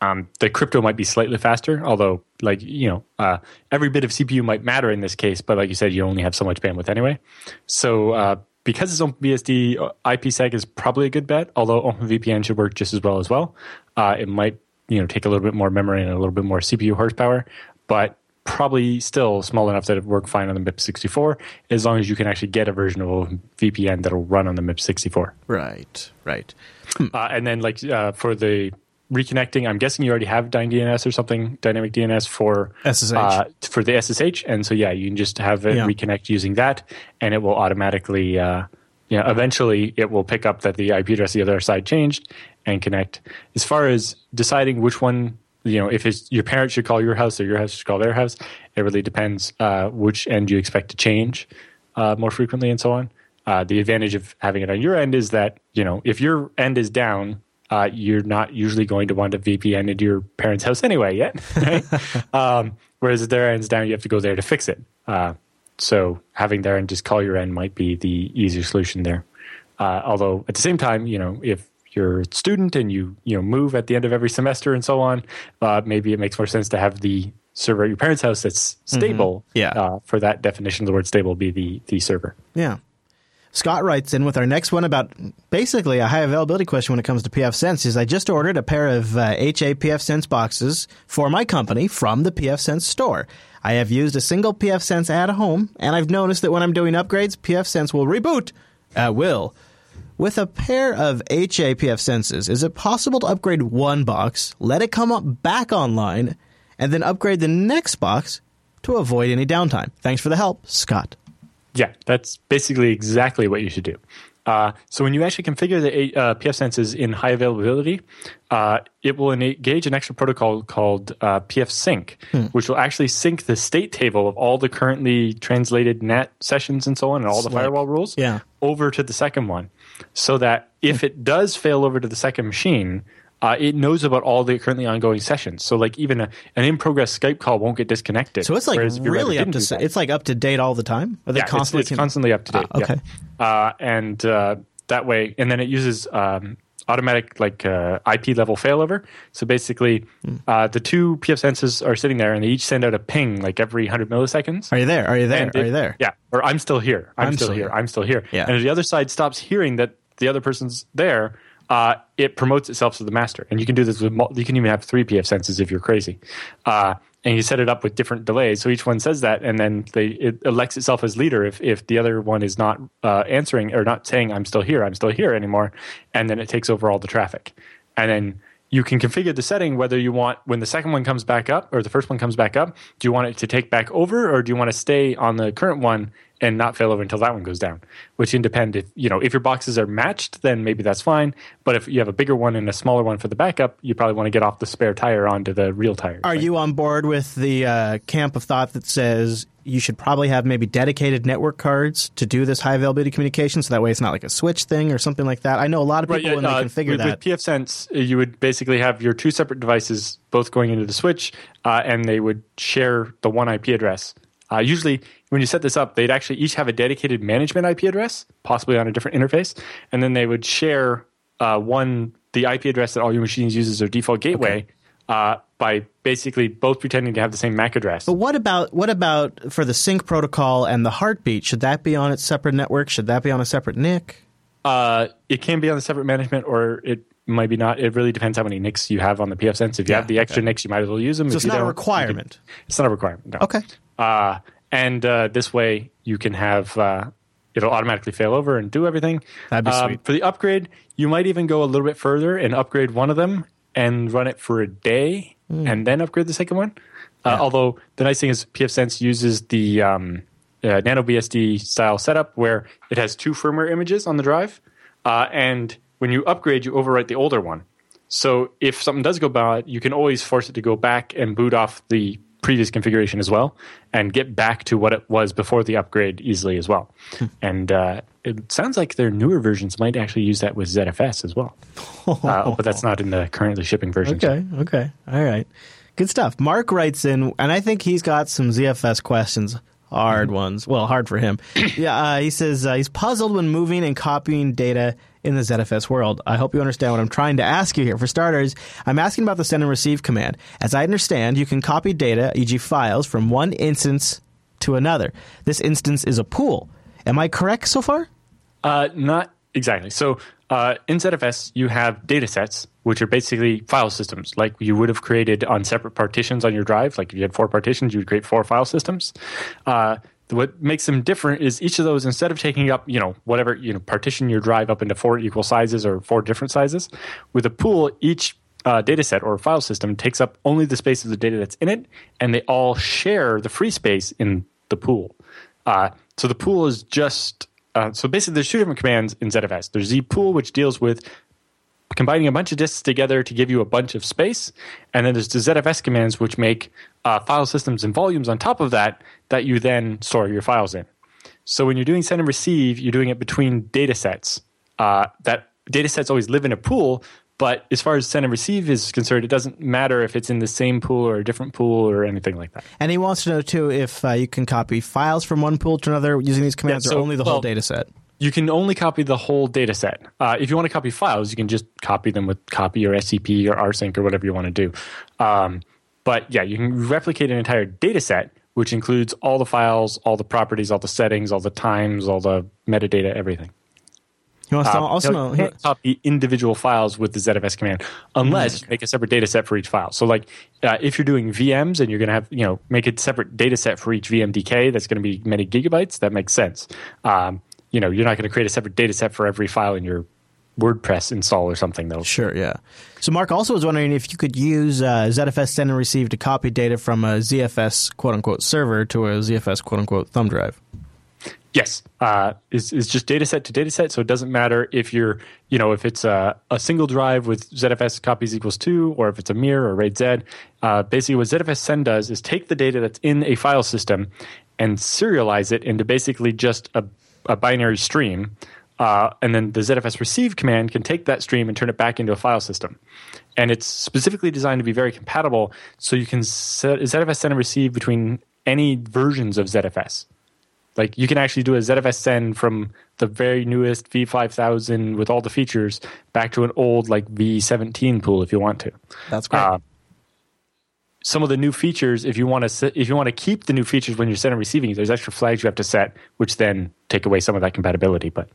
Speaker 2: um, the crypto might be slightly faster, although, like, you know, uh, every bit of CPU might matter in this case, but like you said, you only have so much bandwidth anyway. So, uh, because it's OpenBSD, uh, IPsec is probably a good bet, although OpenVPN should work just as well as well. Uh, it might, you know, take a little bit more memory and a little bit more CPU horsepower, but probably still small enough that it work fine on the MIPS64 as long as you can actually get a version of a VPN that'll run on the MIPS64.
Speaker 1: Right, right.
Speaker 2: Uh, and then like uh, for the reconnecting, I'm guessing you already have DynDNS or something, dynamic DNS for
Speaker 1: SSH.
Speaker 2: Uh, for the SSH, and so yeah, you can just have it
Speaker 1: Yeah.
Speaker 2: reconnect using that, and it will automatically. Uh, yeah, eventually it will pick up that the IP address the other side changed and connect. As far as deciding which one, you know, if it's, your parents should call your house or your house should call their house, it really depends uh, which end you expect to change uh, more frequently and so on. Uh, the advantage of having it on your end is that you know if your end is down, uh, you're not usually going to want to VPN into your parents' house anyway yet. Right? um, whereas if their end's down, you have to go there to fix it. Uh, so having their end just call your end might be the easier solution there. Uh, although at the same time, you know, if you're a student and you you know move at the end of every semester and so on, uh, maybe it makes more sense to have the server at your parents' house that's stable.
Speaker 1: Yeah.
Speaker 2: Uh, for that definition, the word stable be the the server.
Speaker 1: Yeah. Scott writes in with our next one about basically a high availability question when it comes to pfSense. Is I just ordered a pair of uh, HA pfSense boxes for my company from the pfSense store. I have used a single pfSense at home, and I've noticed that when I'm doing upgrades, PF Sense will reboot. Uh, will. With a pair of HA pfSenses, is it possible to upgrade one box, let it come up back online, and then upgrade the next box to avoid any downtime? Thanks for the help, Scott.
Speaker 2: Yeah, that's basically exactly what you should do. Uh, so when you actually configure the uh, pfSenses in high availability, uh, it will engage an extra protocol called uh, pfsync, which will actually sync the state table of all the currently translated NAT sessions and so on, and all the firewall rules,
Speaker 1: Yeah.
Speaker 2: over to the second one, so that if it does fail over to the second machine. Uh, it knows about all the currently ongoing sessions, so like even a, an in progress Skype call won't get disconnected.
Speaker 1: So it's like
Speaker 2: Whereas if your
Speaker 1: really up to
Speaker 2: that-
Speaker 1: it's like up to date all the time. Are they
Speaker 2: yeah, it's-
Speaker 1: constantly
Speaker 2: it's, constantly up to date.
Speaker 1: Ah, okay.
Speaker 2: Yeah. Uh, and uh, that way, and then it uses um, automatic like uh, IP level failover. So basically,
Speaker 1: Hmm.
Speaker 2: uh, the two pfSenses are sitting there, and they each send out a ping like every hundred milliseconds.
Speaker 1: Are you there? Are you there?
Speaker 2: And
Speaker 1: Are
Speaker 2: it-
Speaker 1: you there?
Speaker 2: Yeah. Or I'm still here. I'm,
Speaker 1: I'm
Speaker 2: still,
Speaker 1: still
Speaker 2: here.
Speaker 1: here.
Speaker 2: I'm still here.
Speaker 1: Yeah.
Speaker 2: And if the other side stops hearing that the other person's there, uh, it promotes itself to the master. And you can do this with, you can even have three pfSenses if you're crazy. And you set it up with different delays. So each one says that, and then they, it elects itself as leader if, if the other one is not uh, answering or not saying, I'm still here, I'm still here anymore. And then it takes over all the traffic. And then you can configure the setting whether you want when the second one comes back up or the first one comes back up do you want it to take back over or do you want to stay on the current one and not fail over until that one goes down. Which can depend if you know if your boxes are matched, then maybe that's fine. But if you have a bigger one and a smaller one for the backup, you probably want to get off the spare tire onto the real tire.
Speaker 1: Are you on board with the uh, camp of thought that says you should probably have maybe dedicated network cards to do this high availability communication, so that way it's not like a switch thing or something like that? I know a lot of people right, yeah, when uh, they configure
Speaker 2: with,
Speaker 1: that.
Speaker 2: With pfSense, uh, you would basically have your two separate devices both going into the switch, uh, and they would share the one IP address. Uh, usually, when you set this up, they'd actually each have a dedicated management IP address, possibly on a different interface, and then they would share uh, one the IP address that all your machines use as their default gateway. Okay. Uh, by basically both pretending to have the same MAC address.
Speaker 1: But what about what about for the sync protocol and the heartbeat? Should that be on its separate network? Should that be on a separate NIC?
Speaker 2: Uh, it can be on the separate management, or it might be not. It really depends how many NICs you have on the pfSense. If you yeah, have the extra okay. NICs, you might as well use them.
Speaker 1: So
Speaker 2: if
Speaker 1: it's not a requirement.
Speaker 2: Can, it's not a requirement. No.
Speaker 1: Okay.
Speaker 2: Uh, and uh, this way you can have uh, it'll automatically fail over and do everything.
Speaker 1: That'd be um, sweet.
Speaker 2: For the upgrade, you might even go a little bit further and upgrade one of them and run it for a day mm. and then upgrade the second one. Uh, yeah. although the nice thing is pfSense uses the um, uh, nano style setup where it has two firmware images on the drive, uh, and when you upgrade, you overwrite the older one. So if something does go bad, you can always force it to go back and boot off the previous configuration as well and get back to what it was before the upgrade easily as well. Hmm. and uh, it sounds like their newer versions might actually use that with ZFS as well. uh, but that's not in the currently shipping version.
Speaker 1: Okay, okay. All right. Good stuff. Mark writes in, and I think he's got some ZFS questions. Hard mm-hmm. ones. Well, hard for him. yeah, uh, he says uh, he's puzzled when moving and copying data in the ZFS world. I hope you understand what I'm trying to ask you here. For starters, I'm asking about the send and receive command. As I understand, you can copy data, e.g., files, from one instance to another. This instance is a pool. Am I correct so far?
Speaker 2: Uh, not exactly. So uh, in ZFS, you have data sets, which are basically file systems, like you would have created on separate partitions on your drive. Like if you had four partitions, you would create four file systems. Uh, what makes them different is each of those instead of taking up you know whatever you know partition your drive up into four equal sizes or four different sizes with a pool each uh, data set or file system takes up only the space of the data that's in it and they all share the free space in the pool. Uh, so the pool is just uh, so basically there's two different commands in zfs there's zpool which deals with combining a bunch of disks together to give you a bunch of space. And then there's the ZFS commands, which make uh, file systems and volumes on top of that that you then store your files in. So when you're doing send and receive, you're doing it between data sets. Uh, that data sets always live in a pool, but as far as send and receive is concerned, it doesn't matter if it's in the same pool or a different pool or anything like that.
Speaker 1: And he wants to know too if uh, you can copy files from one pool to another using these commands, yeah, so, or only the well, whole data set
Speaker 2: you can only copy the whole data set. Uh, if you want to copy files, you can just copy them with copy or SCP or rsync or whatever you want to do. Um, but yeah, you can replicate an entire data set, which includes all the files, all the properties, all the settings, all the times, all the metadata, everything.
Speaker 1: You um, also know,
Speaker 2: can't copy individual files with the ZFS command unless mm-hmm. you make a separate data set for each file. So, like uh, if you're doing VMs and you're going to have you know make a separate data set for each VMDK that's going to be many gigabytes, that makes sense. Um, you know, you're not going to create a separate data set for every file in your WordPress install or something, though.
Speaker 1: Sure, yeah. So Mark also was wondering if you could use uh, ZFS send and receive to copy data from a ZFS quote unquote server to a ZFS quote unquote thumb drive.
Speaker 2: Yes, uh, it's, it's just data set to data set, so it doesn't matter if you're, you know, if it's a, a single drive with ZFS copies equals two, or if it's a mirror or RAID Z. Uh, basically, what ZFS send does is take the data that's in a file system and serialize it into basically just a a binary stream, uh, and then the ZFS receive command can take that stream and turn it back into a file system. And it's specifically designed to be very compatible, so you can set, ZFS send and receive between any versions of ZFS. Like you can actually do a ZFS send from the very newest V5000 with all the features back to an old like V17 pool if you want to.
Speaker 1: That's great. Uh,
Speaker 2: some of the new features if you want to if you want to keep the new features when you're sending and receiving there's extra flags you have to set which then take away some of that compatibility but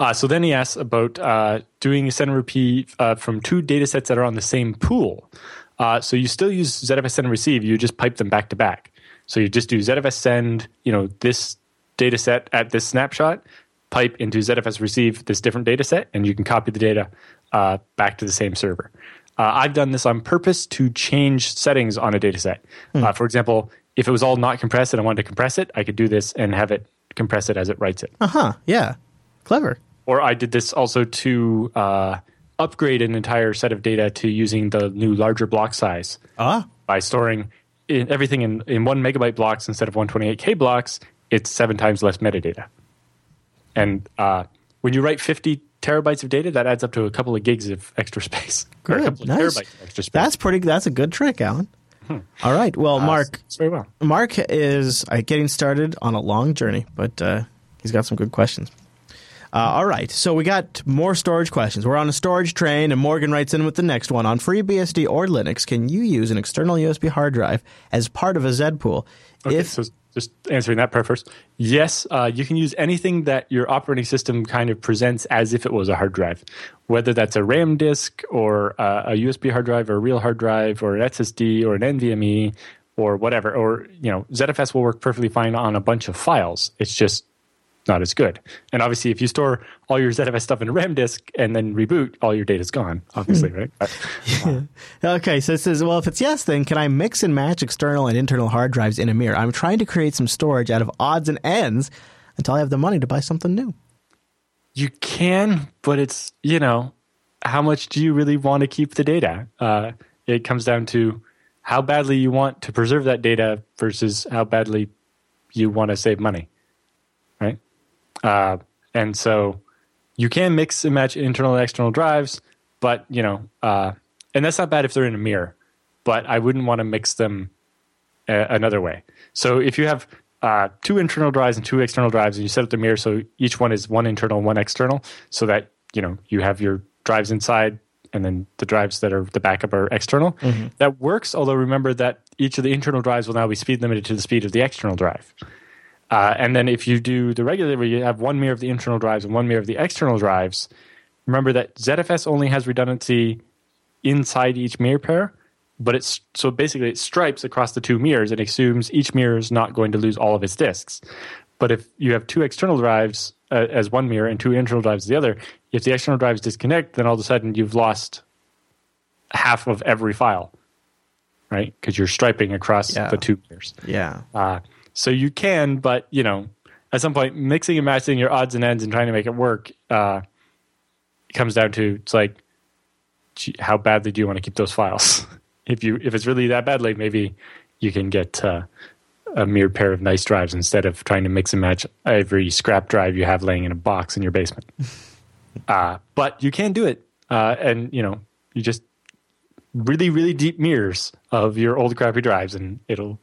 Speaker 2: Uh, so then he asks about uh, doing a send and repeat uh, from two data sets that are on the same pool. Uh, so you still use ZFS send and receive, you just pipe them back to back. So you just do ZFS send, you know, this data set at this snapshot, pipe into ZFS receive this different data set, and you can copy the data uh, back to the same server. Uh, I've done this on purpose to change settings on a data set. Uh, for example, if it was all not compressed and I wanted to compress it, I could do this and have it compress it as it writes it.
Speaker 1: Uh huh. Yeah. Clever.
Speaker 2: Or I did this also to uh, upgrade an entire set of data to using the new larger block size
Speaker 1: Ah.
Speaker 2: by storing in, everything in, in one megabyte blocks instead of 128k blocks. It's seven times less metadata. And uh, when you write 50 terabytes of data, that adds up to a couple of gigs of extra space. Or a
Speaker 1: Good.
Speaker 2: couple of
Speaker 1: Nice.
Speaker 2: terabytes of extra space.
Speaker 1: That's pretty. That's a good trick, Allan. All right. Well, Mark.
Speaker 2: Very well.
Speaker 1: Mark is uh, getting started on a long journey, but uh, he's got some good questions. Uh, all right, so we got more storage questions. We're on a storage train, and Morgan writes in with the next one. On FreeBSD or Linux, can you use an external USB hard drive as part of a zpool?
Speaker 2: Okay,
Speaker 1: if
Speaker 2: so just answering that part first. Yes, uh, you can use anything that your operating system kind of presents as if it was a hard drive, whether that's a RAM disk or uh, a USB hard drive or a real hard drive or an SSD or an NVMe or whatever. Or you know, ZFS will work perfectly fine on a bunch of files. It's just not as good. And obviously, if you store all your ZFS stuff in a RAM disk and then reboot, all your data's gone. Obviously, right? But-
Speaker 1: Okay, so it says, well, if it's yes, then can I mix and match external and internal hard drives in a mirror? I'm trying to create some storage out of odds and ends until I have the money to buy something new.
Speaker 2: You can, but it's you know, how much do you really want to keep the data? Uh, it comes down to how badly you want to preserve that data versus how badly you want to save money? Uh, and so you can mix and match internal and external drives, but you know, uh, and that's not bad if they're in a mirror. But I wouldn't want to mix them uh, another way. So if you have uh, two internal drives and two external drives, and you set up the mirror so each one is one internal, one external, so that you know you have your drives inside, and then the drives that are the backup are external. That works. Although remember that each of the internal drives will now be speed limited to the speed of the external drive. Uh, and then if you do the regular, where you have one mirror of the internal drives and one mirror of the external drives, remember that ZFS only has redundancy inside each mirror pair, but it's so basically it stripes across the two mirrors and assumes each mirror is not going to lose all of its disks. But if you have two external drives uh, as one mirror and two internal drives as the other, if the external drives disconnect, then all of a sudden you've lost half of every file, right? Because you're striping across
Speaker 1: Yeah.
Speaker 2: the two mirrors.
Speaker 1: Yeah.
Speaker 2: Uh, so you can, but you know, at some point, mixing and matching your odds and ends and trying to make it work uh, comes down to it's like, how badly do you want to keep those files? if you if it's really that badly, maybe you can get uh, a mere pair of nice drives instead of trying to mix and match every scrap drive you have laying in a box in your basement. uh, but you can do it, uh, and you know, you just really really deep mirrors of your old crappy drives, and it'll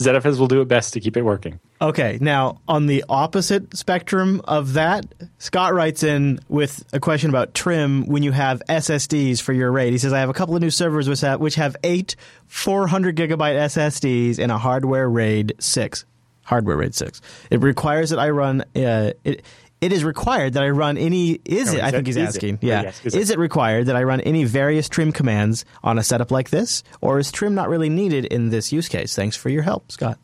Speaker 2: ZFS will do it best to keep it working.
Speaker 1: Okay, now on the opposite spectrum of that, Scott writes in with a question about trim when you have SSDs for your RAID. He says, I have a couple of new servers which have, which have eight 400 gigabyte SSDs in a hardware RAID 6. Hardware RAID 6. It requires that I run, uh, it, it is required that I run any, is
Speaker 2: No,
Speaker 1: it? I think
Speaker 2: it-
Speaker 1: he's
Speaker 2: is it?
Speaker 1: asking.
Speaker 2: Or
Speaker 1: Yeah.
Speaker 2: yes, is
Speaker 1: is
Speaker 2: it?
Speaker 1: it required that I run any various trim commands on a setup like this? Or is trim not really needed in this use case? Thanks for your help, Scott.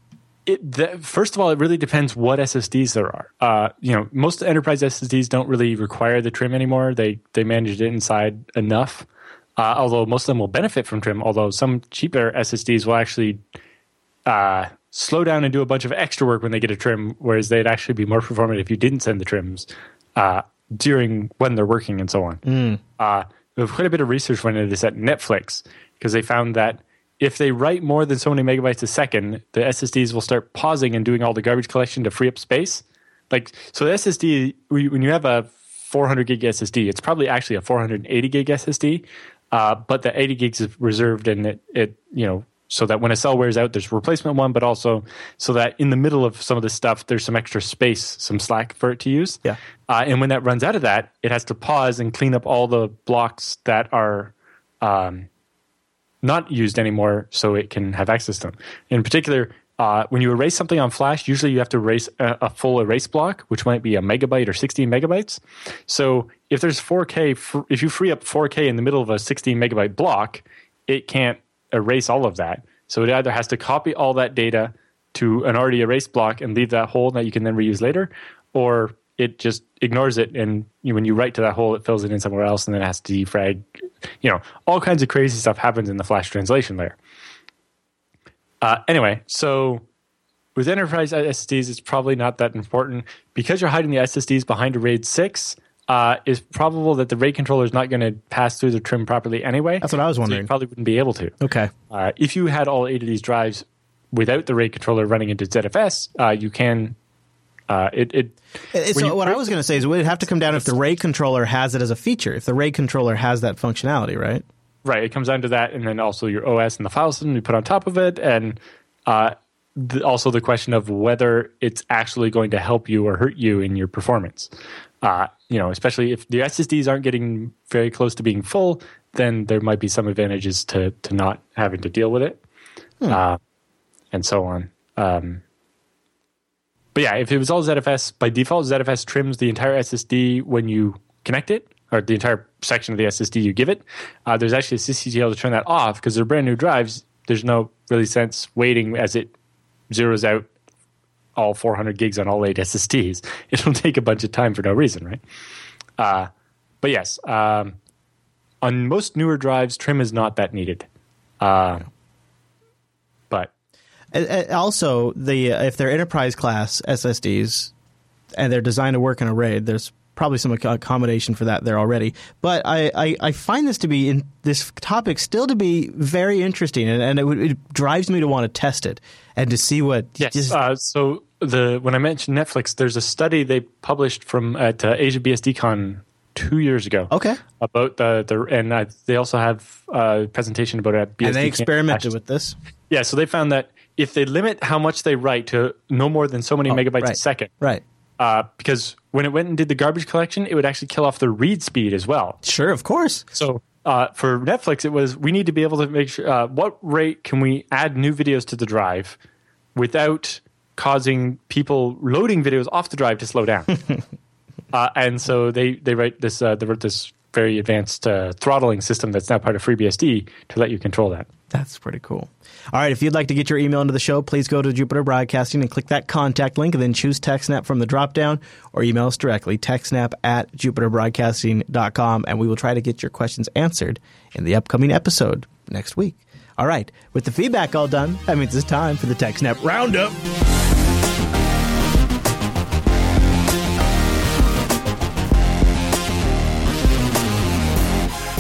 Speaker 2: It, the, first of all, it really depends what SSDs there are. Uh, you know, most enterprise SSDs don't really require the trim anymore. They they managed it inside enough. Uh, although most of them will benefit from trim. Although some cheaper SSDs will actually uh, slow down and do a bunch of extra work when they get a trim, whereas they'd actually be more performant if you didn't send the trims uh, during when they're working and so on. Uh, quite a bit of research went into this at Netflix because they found that if they write more than so many megabytes a second, the SSDs will start pausing and doing all the garbage collection to free up space. Like so, the SSD when you have a 400 gig SSD, it's probably actually a 480 gig SSD, uh, but the 80 gigs is reserved and it, it you know so that when a cell wears out, there's a replacement one, but also so that in the middle of some of this stuff, there's some extra space, some slack for it to use.
Speaker 1: Yeah.
Speaker 2: Uh, and when that runs out of that, it has to pause and clean up all the blocks that are um, not used anymore so it can have access to them. In particular, uh, when you erase something on Flash, usually you have to erase a, a, full erase block, which might be a megabyte or 16 megabytes. So if there's 4K, fr- if you free up 4K in the middle of a 16 megabyte block, it can't erase all of that. So it either has to copy all that data to an already erased block and leave that hole that you can then reuse later, or it just ignores it and you, when you write to that hole, it fills it in somewhere else and then it has to defrag. You know, all kinds of crazy stuff happens in the Flash translation layer. Uh, anyway, so with enterprise SSDs, it's probably not that important because you're hiding the SSDs behind a RAID six. Uh, it's probable that the RAID controller is not going to pass through the trim properly anyway.
Speaker 1: That's what I was wondering. So
Speaker 2: you probably wouldn't be able to.
Speaker 1: Okay.
Speaker 2: Uh, if you had all eight of these drives without the RAID controller running into ZFS, uh, you can. Uh, it, it
Speaker 1: it's, so what I was going to say is it would have to come down if the RAID controller has it as a feature. If the RAID controller has that functionality, right?
Speaker 2: Right. It comes down to that, and then also your OS and the file system you put on top of it, and uh, the, also the question of whether it's actually going to help you or hurt you in your performance. Uh, you know, especially if the SSDs aren't getting very close to being full, then there might be some advantages to to not having to deal with it, hmm. uh, and so on. Um, but yeah, if it was all ZFS by default, ZFS trims the entire SSD when you connect it, or the entire section of the SSD you give it. Uh, there's actually a sysctl to turn that off because they're brand new drives. There's no really sense waiting as it zeroes out all 400 gigs on all eight SSDs. It'll take a bunch of time for no reason, right? Uh, but yes, um, on most newer drives, trim is not that needed. Uh, but
Speaker 1: also, the if they're enterprise class SSDs and they're designed to work in a RAID, there's probably some accommodation for that there already. But I, I, I find this to be in this topic still to be very interesting, and, and it, it, drives me to want to test it and to see what.
Speaker 2: Yes. Just, uh, so the when I mentioned Netflix, there's a study they published from at uh, AsiaBSDCon two years ago.
Speaker 1: Okay.
Speaker 2: About the the and uh, they also have a presentation about it at BSD.
Speaker 1: And they experimented with this.
Speaker 2: Yeah, so they found that if they limit how much they write to no more than so many oh, megabytes
Speaker 1: right.
Speaker 2: a second,
Speaker 1: right?
Speaker 2: uh, because when it went and did the garbage collection, it would actually kill off the read speed as well.
Speaker 1: Sure, of course.
Speaker 2: So uh, for Netflix, it was we need to be able to make sure uh, what rate can we add new videos to the drive without causing people loading videos off the drive to slow down. Uh, and so they they write this uh, they wrote this very advanced uh, throttling system that's now part of FreeBSD to let you control that.
Speaker 1: That's pretty cool. All right, if you'd like to get your email into the show, please go to Jupiter Broadcasting and click that contact link and then choose TechSnap from the dropdown or email us directly, techsnap at jupiterbroadcasting.com, and we will try to get your questions answered in the upcoming episode next week. All right, with the feedback all done, that means it's time for the TechSnap Roundup.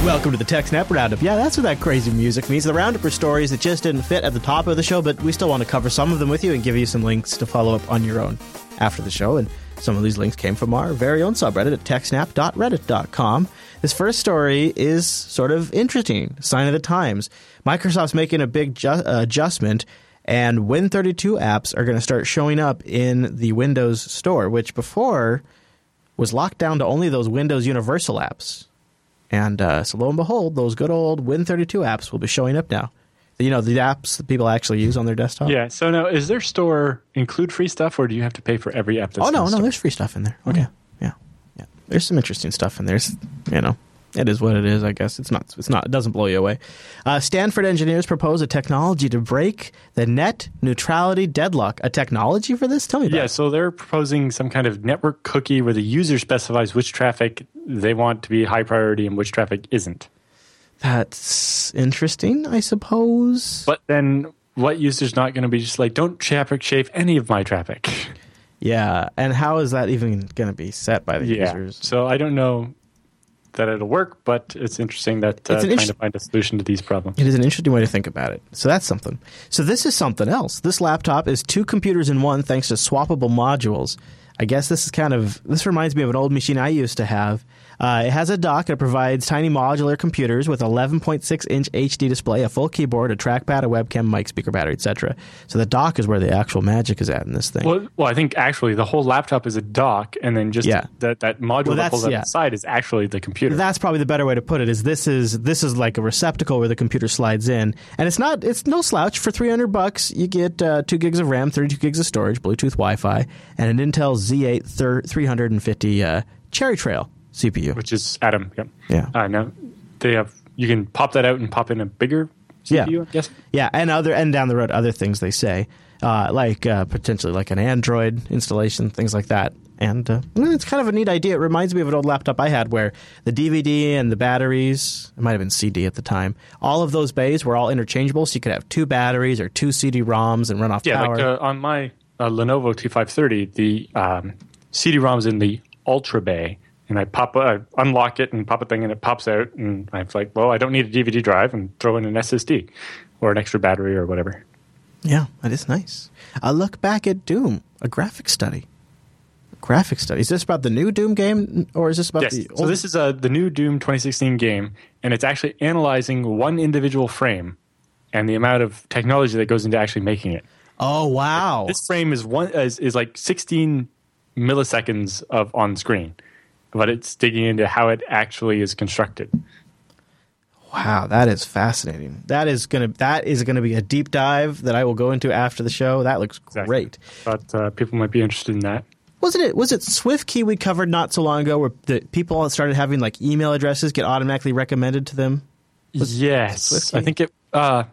Speaker 1: Welcome to the TechSnap Roundup. Yeah, that's what that crazy music means. The Roundup for stories that just didn't fit at the top of the show, but we still want to cover some of them with you and give you some links to follow up on your own after the show. And some of these links came from our very own subreddit at techsnap.reddit.com. This first story is sort of interesting. Sign of the times. Microsoft's making a big ju- uh, adjustment, and Win32 apps are going to start showing up in the Windows Store, which before was locked down to only those Windows Universal apps. And uh, so lo and behold, those good old Win32 apps will be showing up now. You know, the apps that people actually use on their desktop.
Speaker 2: Yeah. So now, is their store include free stuff, or do you have to pay for every app? That's
Speaker 1: oh no,
Speaker 2: no,
Speaker 1: store? there's free stuff in there. Okay. Yeah, yeah, yeah. There's some interesting stuff in there. You know, it is what it is, I guess. It's not. It's not. It doesn't blow you away. Uh, Stanford engineers propose a technology to break the net neutrality deadlock. A technology for this? Tell me.
Speaker 2: About Yeah.
Speaker 1: It.
Speaker 2: So they're proposing some kind of network cookie where the user specifies which traffic they want to be high priority and which traffic isn't.
Speaker 1: That's interesting, I suppose.
Speaker 2: But then, what user's not going to be just like, don't traffic shave any of my traffic?
Speaker 1: Yeah, and how is that even going to be set by the yeah. users?
Speaker 2: So I don't know that it'll work, but it's interesting that uh, it's trying to find a solution to these problems.
Speaker 1: It is an interesting way to think about it. So that's something. So this is something else. This laptop is two computers in one thanks to swappable modules. I guess this is kind of this reminds me of an old machine I used to have. Uh, it has a dock. It provides tiny modular computers with 11.6 inch HD display, a full keyboard, a trackpad, a webcam, mic, speaker, battery, etc. So the dock is where the actual magic is at in this thing.
Speaker 2: Well, well, I think actually the whole laptop is a dock, and then just
Speaker 1: Yeah.
Speaker 2: that that module
Speaker 1: Well,
Speaker 2: that pulls
Speaker 1: that's-
Speaker 2: out
Speaker 1: yeah.
Speaker 2: the side is actually the computer.
Speaker 1: That's probably the better way to put it. Is this is this is like a receptacle where the computer slides in, and it's not it's no slouch for three hundred bucks. You get uh, two gigs of RAM, thirty two gigs of storage, Bluetooth, Wi-Fi, and an Intel Z8 thir- three hundred and fifty uh, Cherry Trail CPU.
Speaker 2: which is Atom. Yep.
Speaker 1: Yeah.
Speaker 2: Uh, now they have you can pop that out and pop in a bigger
Speaker 1: Yeah.
Speaker 2: CPU. I guess.
Speaker 1: Yeah, and other and down the road, other things they say, uh, like uh, potentially like an Android installation, things like that. And uh, it's kind of a neat idea. It reminds me of an old laptop I had where the DVD and the batteries, it might have been CD at the time, all of those bays were all interchangeable, so you could have two batteries or two CD-ROMs and run off
Speaker 2: Yeah,
Speaker 1: power.
Speaker 2: like uh, on my uh, Lenovo T530, the um, CD-ROM's in the Ultra Bay, and I pop, uh, unlock it and pop a thing, and it pops out, and I'm like, well, I don't need a DVD drive, and throw in an SSD or an extra battery or whatever.
Speaker 1: yeah, that is nice. A look back at Doom, a graphic study. A graphic study. Is this about the new Doom game, or is this about
Speaker 2: Yes.
Speaker 1: the
Speaker 2: So this is uh, the new Doom 2016 game, and it's actually analyzing one individual frame and the amount of technology that goes into actually making it.
Speaker 1: Oh wow!
Speaker 2: This frame is one is, is like 16 milliseconds of on screen, but it's digging into how it actually is constructed.
Speaker 1: Wow, that is fascinating. That is gonna that is gonna be a deep dive that I will go into after the show. That looks
Speaker 2: Exactly.
Speaker 1: great.
Speaker 2: But uh, people might be interested in that.
Speaker 1: Wasn't it? Was it SwiftKey we covered not so long ago, where the people started having like email addresses get automatically recommended to them?
Speaker 2: yes,
Speaker 1: SwiftKey?
Speaker 2: I think it. Uh,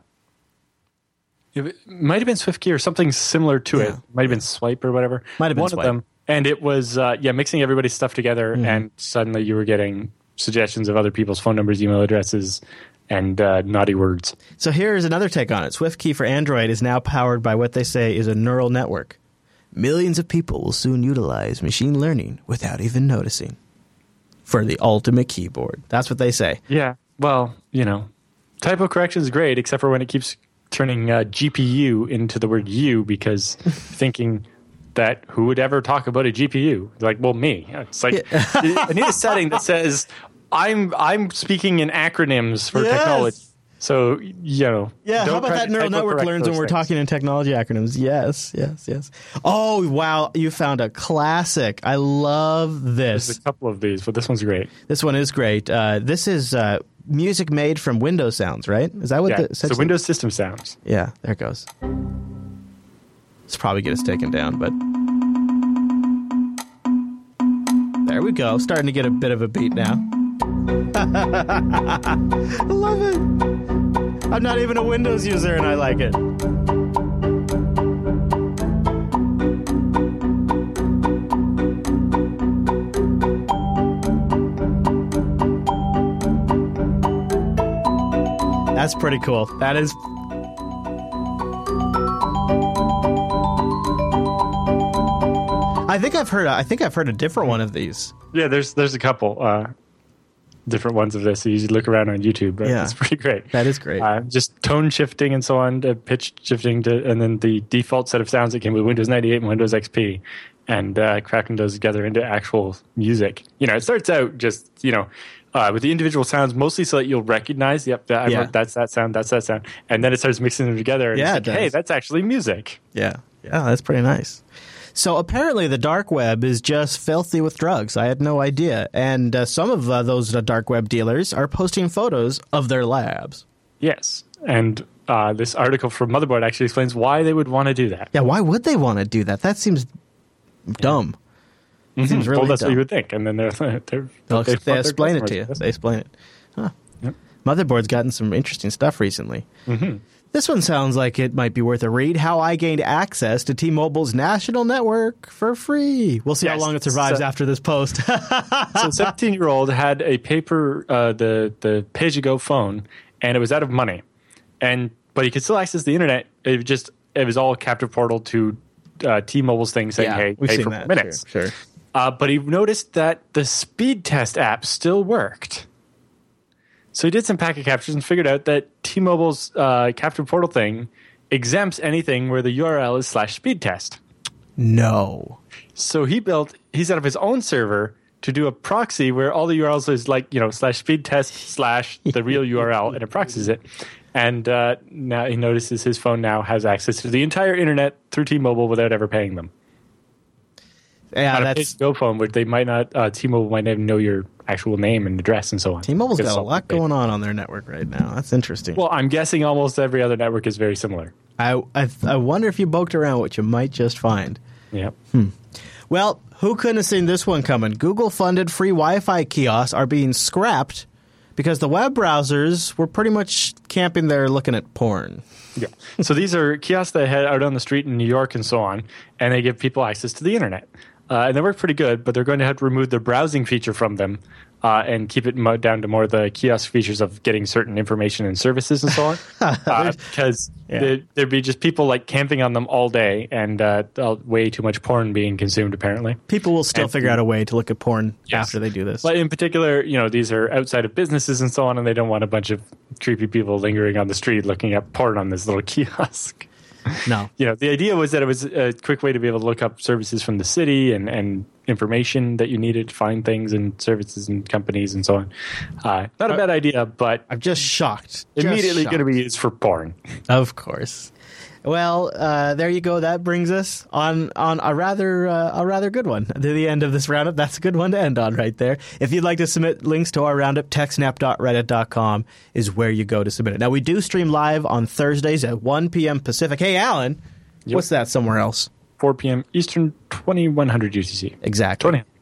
Speaker 2: it might have been SwiftKey or something similar to it. Might have been Swipe or whatever.
Speaker 1: Might have been
Speaker 2: one
Speaker 1: Swipe.
Speaker 2: Of them. And it was uh, yeah, mixing everybody's stuff together, and suddenly you were getting suggestions of other people's phone numbers, email addresses, and uh, naughty words.
Speaker 1: So here's another take on it. SwiftKey for Android is now powered by what they say is a neural network. Millions of people will soon utilize machine learning without even noticing. For the ultimate keyboard. That's what they say.
Speaker 2: Yeah. Well, you know, typo correction is great, except for when it keeps turning uh, GPU into the word "u" because thinking that who would ever talk about a GPU? Like, well, me. It's like I need a setting that says I'm I'm speaking in acronyms for
Speaker 1: Yes.
Speaker 2: technology. So you know,
Speaker 1: Yeah, how about that neural network learns when we're
Speaker 2: things.
Speaker 1: talking in technology acronyms? Yes, yes, yes. Oh, wow, you found a classic. I love
Speaker 2: There's
Speaker 1: this.
Speaker 2: a couple of these, but this one's great.
Speaker 1: This one is great. Uh, this is uh, music made from Windows sounds, right? Is that what
Speaker 2: Yeah.
Speaker 1: the
Speaker 2: So Windows system sounds.
Speaker 1: Yeah, there it goes. Let's probably get us taken down, but there we go. Starting to get a bit of a beat now. I love it. I'm not even a Windows user and I like it. That's pretty cool. That is I think I've heard. I think I've heard a different one of these.
Speaker 2: Yeah, there's there's a couple uh, different ones of this. You should look around on YouTube, but
Speaker 1: Yeah.
Speaker 2: it's pretty great.
Speaker 1: That is great.
Speaker 2: Uh, just tone shifting and so on, to pitch shifting to, and then the default set of sounds that came with Windows 98 and Windows XP, and uh, cracking those together into actual music. You know, it starts out just you know. Uh, with the individual sounds, mostly so that you'll recognize, yep, that,
Speaker 1: Yeah.
Speaker 2: that's that sound, that's that sound, and then it starts mixing them together. And
Speaker 1: Yeah,
Speaker 2: like, hey, that's actually music.
Speaker 1: Yeah, yeah, that's pretty nice. So apparently, the dark web is just filthy with drugs. I had no idea, and uh, some of uh, those uh, dark web dealers are posting photos of their labs.
Speaker 2: Yes, and uh, this article from Motherboard actually explains why they would want to do that.
Speaker 1: Yeah, why would they want to do that? That seems dumb. It seems really
Speaker 2: well, that's
Speaker 1: dumb.
Speaker 2: what you would think, and then they're, they're they
Speaker 1: they explain it to you. They explain it. Huh.
Speaker 2: Yep.
Speaker 1: Motherboard's gotten some interesting stuff recently.
Speaker 2: Mm-hmm.
Speaker 1: This one sounds like it might be worth a read. How I gained access to T-Mobile's national network for free. We'll see how long it survives
Speaker 2: so-
Speaker 1: after this post.
Speaker 2: so, seventeen year old had a paper, uh, the the pay as you go phone, and it was out of money, and but he could still access the internet. It just it was all captive portal to uh, T-Mobile's thing saying, "Hey,
Speaker 1: we've
Speaker 2: pay
Speaker 1: seen
Speaker 2: for
Speaker 1: that.
Speaker 2: minutes."
Speaker 1: Sure, sure.
Speaker 2: Uh, but he noticed that the speed test app still worked. So he did some packet captures and figured out that T-Mobile's uh, captive portal thing exempts anything where the URL is slash speed test.
Speaker 1: No.
Speaker 2: So he built, he set up his own server to do a proxy where all the URLs is like, you know, slash speed test slash the real URL and it proxies it. And uh, now he notices his phone now has access to the entire internet through T-Mobile without ever paying them.
Speaker 1: Yeah,
Speaker 2: On a
Speaker 1: that's
Speaker 2: Go phone, which they might not, uh, T-Mobile might not even know your actual name and address and so on.
Speaker 1: T-Mobile's got a lot going on on their network right now. That's interesting.
Speaker 2: Well, I'm guessing almost every other network is very similar.
Speaker 1: I, I I wonder if you poked around what you might just find.
Speaker 2: Yeah.
Speaker 1: Well, who couldn't have seen this one coming? Google funded free Wi Fi kiosks are being scrapped because the web browsers were pretty much camping there looking at porn.
Speaker 2: Yeah. So these are kiosks that head out on the street in New York and so on, and they give people access to the internet. Uh, and they work pretty good, but they're going to have to remove the browsing feature from them uh, and keep it mo- down to more of the kiosk features of getting certain information and services and so on. uh, because
Speaker 1: Yeah.
Speaker 2: there, there'd be just people like camping on them all day and uh, uh, way too much porn being consumed, apparently.
Speaker 1: People will still
Speaker 2: And-
Speaker 1: figure out a way to look at porn
Speaker 2: Yes.
Speaker 1: after they do this.
Speaker 2: But in particular, you know, these are outside of businesses and so on, and they don't want a bunch of creepy people lingering on the street looking at porn on this little kiosk.
Speaker 1: No.
Speaker 2: you know, the idea was that it was a quick way to be able to look up services from the city and, and information that you needed to find things and services and companies and so on. Uh, not a bad idea, but
Speaker 1: I'm just shocked. Just
Speaker 2: immediately going to be used for porn.
Speaker 1: Of course. Well, uh, there you go. That brings us on on a rather uh, a rather good one to the end of this roundup. That's a good one to end on right there. If you'd like to submit links to our roundup, techsnap.reddit.com is where you go to submit it. Now we do stream live on Thursdays at 1 p.m. Pacific. Hey, Allan, what's that somewhere else?
Speaker 2: 4 p.m. Eastern, 2100 UTC.
Speaker 1: Exactly.
Speaker 2: 2000 UTC.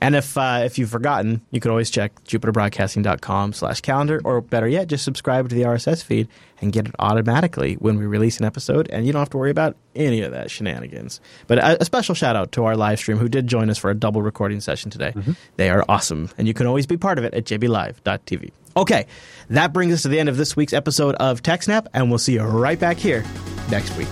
Speaker 1: And if uh, if you've forgotten, you can always check jupiterbroadcasting.com slash calendar, or better yet, just subscribe to the RSS feed and get it automatically when we release an episode, and you don't have to worry about any of that shenanigans. But a, a special shout out to our live stream who did join us for a double recording session today. They are awesome, and you can always be part of it at jblive.tv. Okay, that brings us to the end of this week's episode of TechSnap, and we'll see you right back here next week.